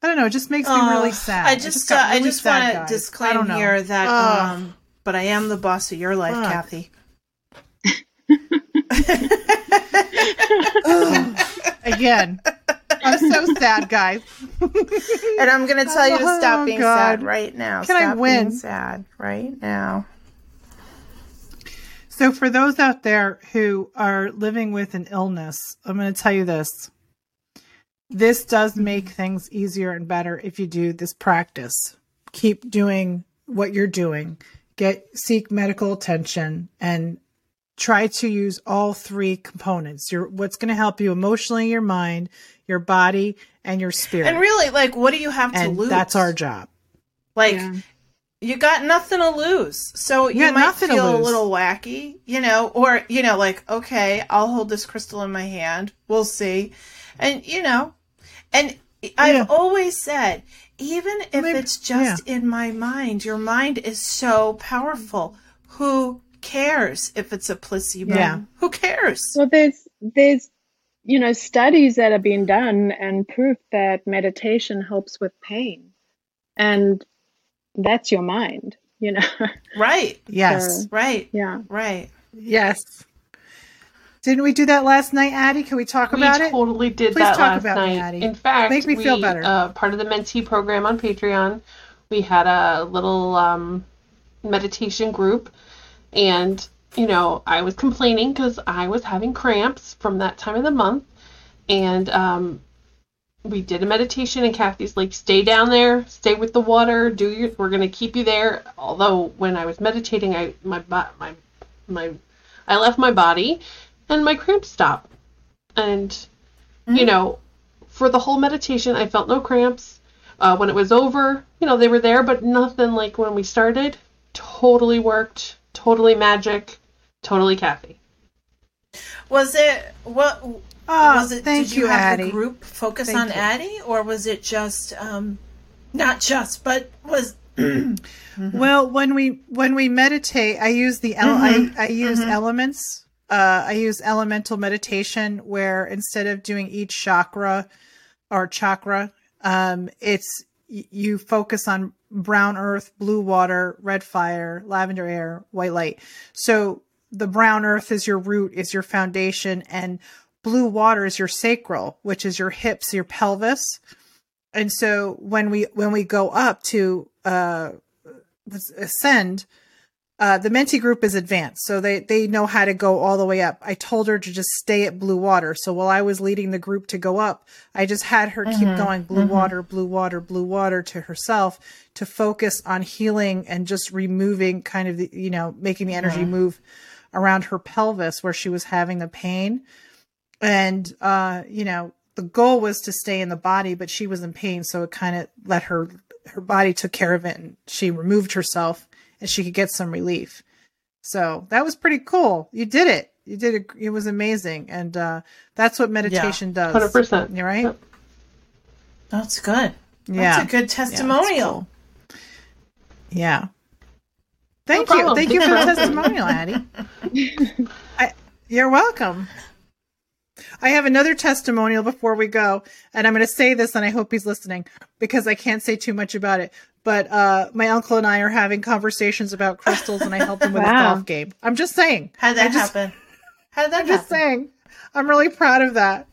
I don't know, it just makes me really sad. I just, uh, I really just want to disclaim here that, Ugh. um, but I am the boss of your life. Kathy. Again, I'm so sad, guys. And I'm going to tell you to Oh, stop being God. sad right now. Can I stop win? Being sad right now. So, for those out there who are living with an illness, I'm going to tell you this. This does mm-hmm. make things easier and better if you do this practice. Keep doing what you're doing. Get seek medical attention and try to use all three components. Your what's going to help you emotionally, your mind, your body, and your spirit. And really, like, what do you have to and lose? that's our job. Like, Yeah. You got nothing to lose. So you got might nothing to feel a little wacky, you know, or, you know, like, okay, I'll hold this crystal in my hand. We'll see. And, you know, and I've Yeah. always said, even if Maybe- it's just in my mind, your mind is so powerful. Who cares if it's a placebo? Yeah. Who cares? Well, there's there's you know studies that have been done and proof that meditation helps with pain, and that's your mind. You know, Right. Yes. So- Right. yeah. Right. Yes. Didn't we do that last night, Addie? Can we talk we about it? totally did Please that talk last about me, night. Addie. In fact, Make me feel better. Uh, part of the mentee program on Patreon, we had a little um, meditation group, and you know, I was complaining because I was having cramps from that time of the month, and um, we did a meditation, and Kathy's like, "Stay down there, stay with the water. Do your. We're gonna keep you there." Although when I was meditating, I my my my I left my body, and my cramps stopped, and you know, for the whole meditation, I felt no cramps. Uh, when it was over, you know, they were there, but nothing like when we started. Totally worked. Totally magic. Totally Kathy. Was it what Oh, was it thank did you, you, have Addie. the group focus Thank on you. Addie or was it just um not just but was Well, when we when we meditate, I use the ele- Mm-hmm. I, I use elements. Uh, I use elemental meditation where instead of doing each chakra or chakra, um, it's y- you focus on brown earth, blue water, red fire, lavender air, white light. So the brown earth is your root, is your foundation, and blue water is your sacral, which is your hips, your pelvis. And so when we when we go up to uh ascend uh, the mentee group is advanced, so they they know how to go all the way up. I told her to just stay at blue water. So while I was leading the group to go up, I just had her keep going blue water, blue water, blue water to herself to focus on healing and just removing kind of the you know making the energy move around her pelvis where she was having the pain. And uh, you know the goal was to stay in the body, but she was in pain, so it kind of let her her body took care of it, and she removed herself and she could get some relief. So that was pretty cool. You did it. You did it. It was amazing, and uh, that's what meditation does. 100%. You're right. Yep. That's good. Yeah, That's a good Yeah, testimonial. cool. Yeah. Thank No you. problem. Thank you for the testimonial, Addie. I, you're welcome. I have another testimonial before we go, and I'm going to say this, and I hope he's listening because I can't say too much about it. But uh, my uncle and I are having conversations about crystals, and I helped him with his Wow. golf game. I'm just saying. How did that I just- happen? How did that I'm just saying. I'm really proud of that.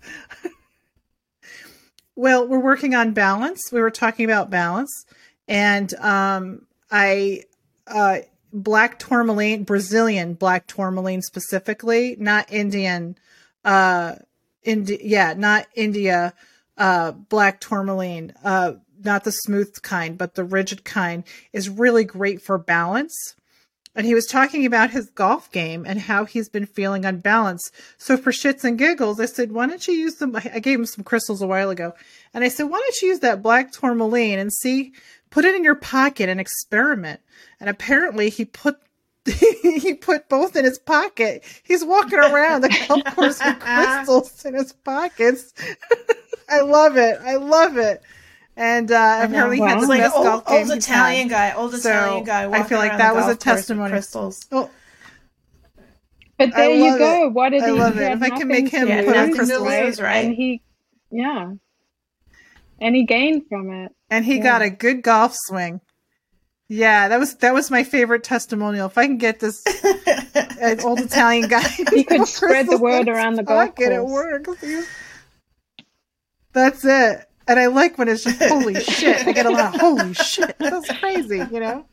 well, we're working on balance. We were talking about balance, and um, I uh, black tourmaline, Brazilian black tourmaline specifically, not Indian. Uh, Indi- yeah, not India. Uh, black tourmaline. Uh, not the smooth kind, but the rigid kind is really great for balance and he was talking about his golf game and how he's been feeling unbalanced. So for shits and giggles, I said, "Why don't you use them?" I gave him some crystals a while ago, and I said, "Why don't you use that black tourmaline and see, put it in your pocket and experiment?" And apparently, he put he put both in his pocket. He's walking around the golf course with crystals in his pockets. I love it. I love it. And uh, apparently, he had Wow. the It's like best old, golf game old Italian had. guy, old So, Italian guy. I Walking feel like around that the was a golf course with testimony. Crystals. Oh, But there you go. it. What did I he love he it. If I can make him to put on crystals, right? right? And he, yeah, and he gained from it. and he Yeah. got a good golf swing. Yeah, that was that was my favorite testimonial. If I can get this old Italian guy, He could spread the word around the golf pocket, It works. That's it. And I like when it's just holy shit. I get a lot of holy shit. That's crazy. You know,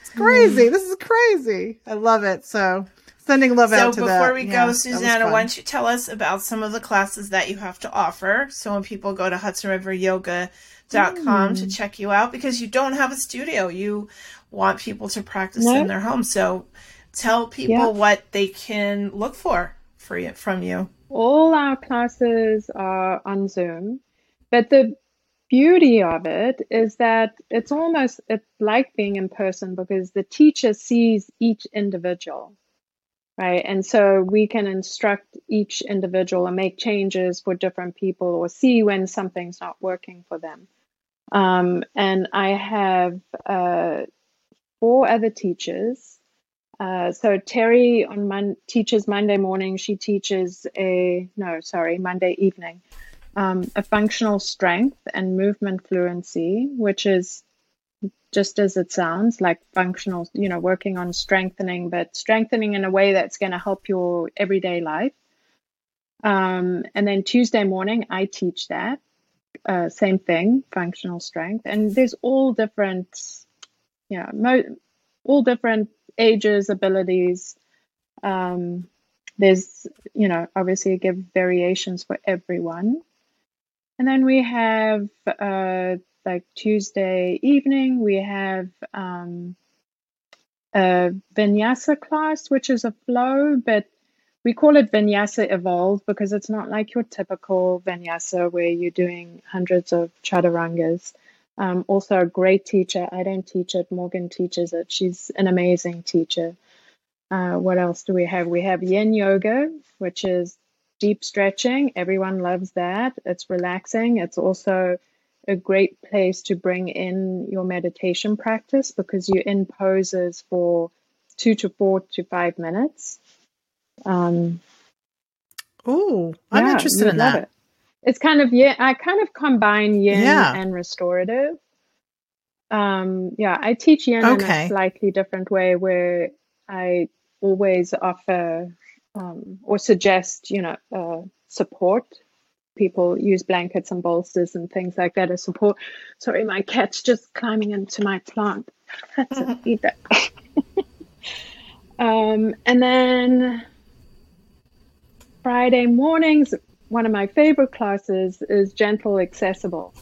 it's hmm. crazy. This is crazy. I love it. So sending love So out to So before that. we Yeah, go, that Susannah, why don't you tell us about some of the classes that you have to offer? So when people go to HudsonRiverYoga.com Hmm. to check you out, because you don't have a studio, you want people to practice No. in their home. So tell people Yeah. what they can look for for you from you. All our classes are on Zoom, but the beauty of it is that it's almost it's like being in person because the teacher sees each individual, right? And so we can instruct each individual and make changes for different people or see when something's not working for them. Um, and I have uh, four other teachers. Uh, so Terry on Mon- teaches Monday morning. She teaches a no, sorry, Monday evening, um, a functional strength and movement fluency, which is just as it sounds like functional. You know, working on strengthening, but strengthening in a way that's going to help your everyday life. Um, and then Tuesday morning, I teach that uh, same thing, functional strength, and there's all different, yeah, mo- all different ages, abilities. Um, there's, you know, obviously give variations for everyone. And then we have, uh, like Tuesday evening, we have um, a vinyasa class, which is a flow, but we call it vinyasa evolved because it's not like your typical vinyasa where you're doing hundreds of chaturangas. Um, also, a great teacher. I don't teach it. Morgan teaches it. She's an amazing teacher. Uh, what else do we have? We have yin yoga, which is deep stretching. Everyone loves that. It's relaxing. It's also a great place to bring in your meditation practice because you're in poses for two to four to five minutes. Um, Ooh, I'm yeah, interested in that. It. It's kind of yeah, I kind of combine yin Yeah. and restorative. Um, yeah, I teach yin in a slightly different way where I always offer um, or suggest, you know, uh, support. People use blankets and bolsters and things like that as support. Sorry, my cat's just climbing into my plant. That's it, eat that. um, and then Friday mornings, one of my favorite classes is Gentle Accessible,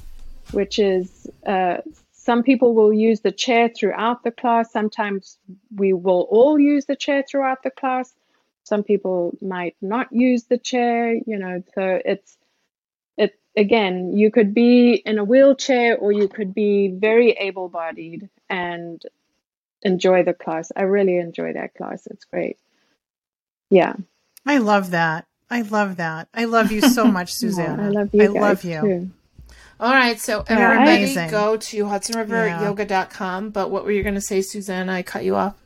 which is uh, some people will use the chair throughout the class. Sometimes we will all use the chair throughout the class. Some people might not use the chair, you know, so it's it again, you could be in a wheelchair or you could be very able bodied and enjoy the class. I really enjoy that class. It's great. Yeah. I love that. I love that. I love you so much, Yeah, Susannah. I love you. I guys love you. Too. All right, so They're everybody amazing. go to hudsonriveryoga.com. But what were you going to say, Suzanne? I cut you off.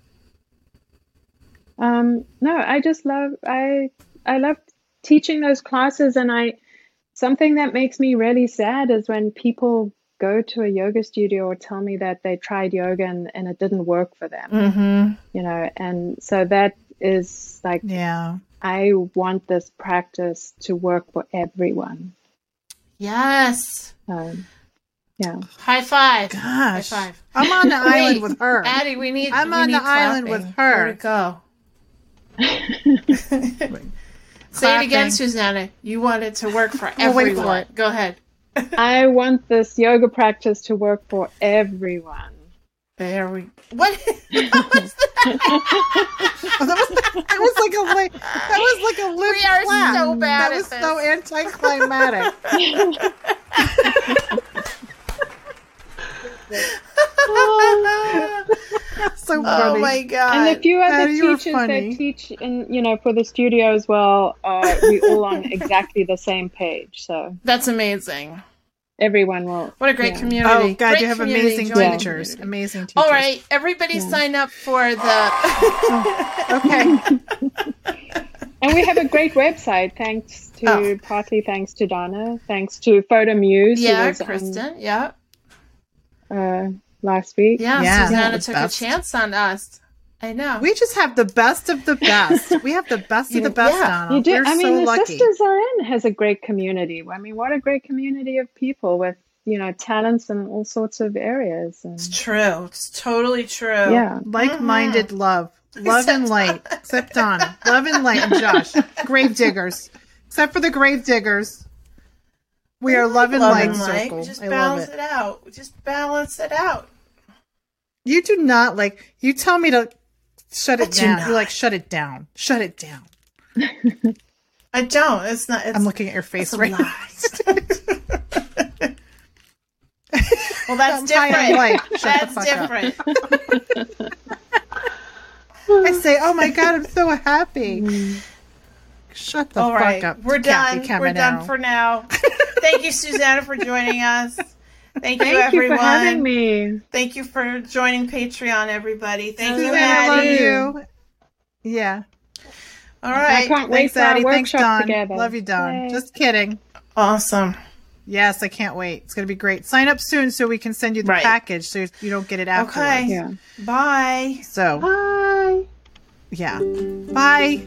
Um, no, I just love I I love teaching those classes, and I something that makes me really sad is when people go to a yoga studio or tell me that they tried yoga and, and it didn't work for them. Mm-hmm. You know, and so that is like Yeah. I want this practice to work for everyone. Yes. Um, yeah. High five. Gosh. High five. I'm on the Wait, island with her. Addie, we need. I'm we on need the island with her. Where'd go? Say it again, Susannah. You want it to work for We'll for everyone. Go ahead. I want this yoga practice to work for everyone. There we. What? what was that? That, was, that was like a like that was like a lip We are clap. so bad That at was this. so anticlimactic. so oh funny. my god! And a few other Addie, teachers funny. that teach in, you know, for the studio as well, are we all on exactly the same page. So That's amazing. Everyone will. What a great Yeah. community. Oh God, Great you have community. amazing Join teachers. community. Amazing teachers. All right, everybody sign up for the. Okay. And we have a great website, thanks to Oh. partly thanks to Donna, thanks to Photo Muse, yeah, was on, Kristen. Yeah. uh, last week. Yeah, Yeah, Susannah the took best. a chance on us. I know. We just have the best of the best. We have the best of the best, Yeah, Donna. You do. We're I mean, so the lucky. Sisters Are In has a great community. I mean, what a great community of people with you know talents in all sorts of areas. And, It's true. It's totally true. yeah, Like-minded mm-hmm. love. Love and light. Except Donna. Love and light and Josh. Grave diggers. Except for the grave diggers. We are love and Love light and light. circle. We just I balance it. it out. We just balance it out. You do not like you tell me to shut it do down. not. You're like, shut it down. Shut it down. I don't. It's not. It's, I'm looking at your face right now. well, that's I'm high on light. different. The That's different. I say, oh my god, I'm so happy. Shut the All fuck right, up. we're Cathy done. We're done for now. Thank you, Susannah, for joining us. Thank you, thank everyone. you for having me. Thank you for joining Patreon, everybody. Thank you, Suzanne, I love you. Yeah. All right. I can't wait Thanks, for our Addie. Thanks, Don. together. Love you, Don. Yay. Just kidding. awesome. Yes, I can't wait. It's going to be great. Sign up soon so we can send you the Right. package so you don't get it afterwards. Okay. yeah. Bye. So, Bye. yeah. Bye.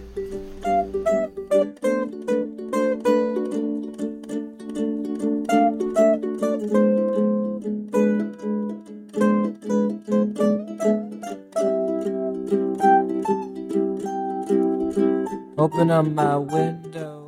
Open up my window.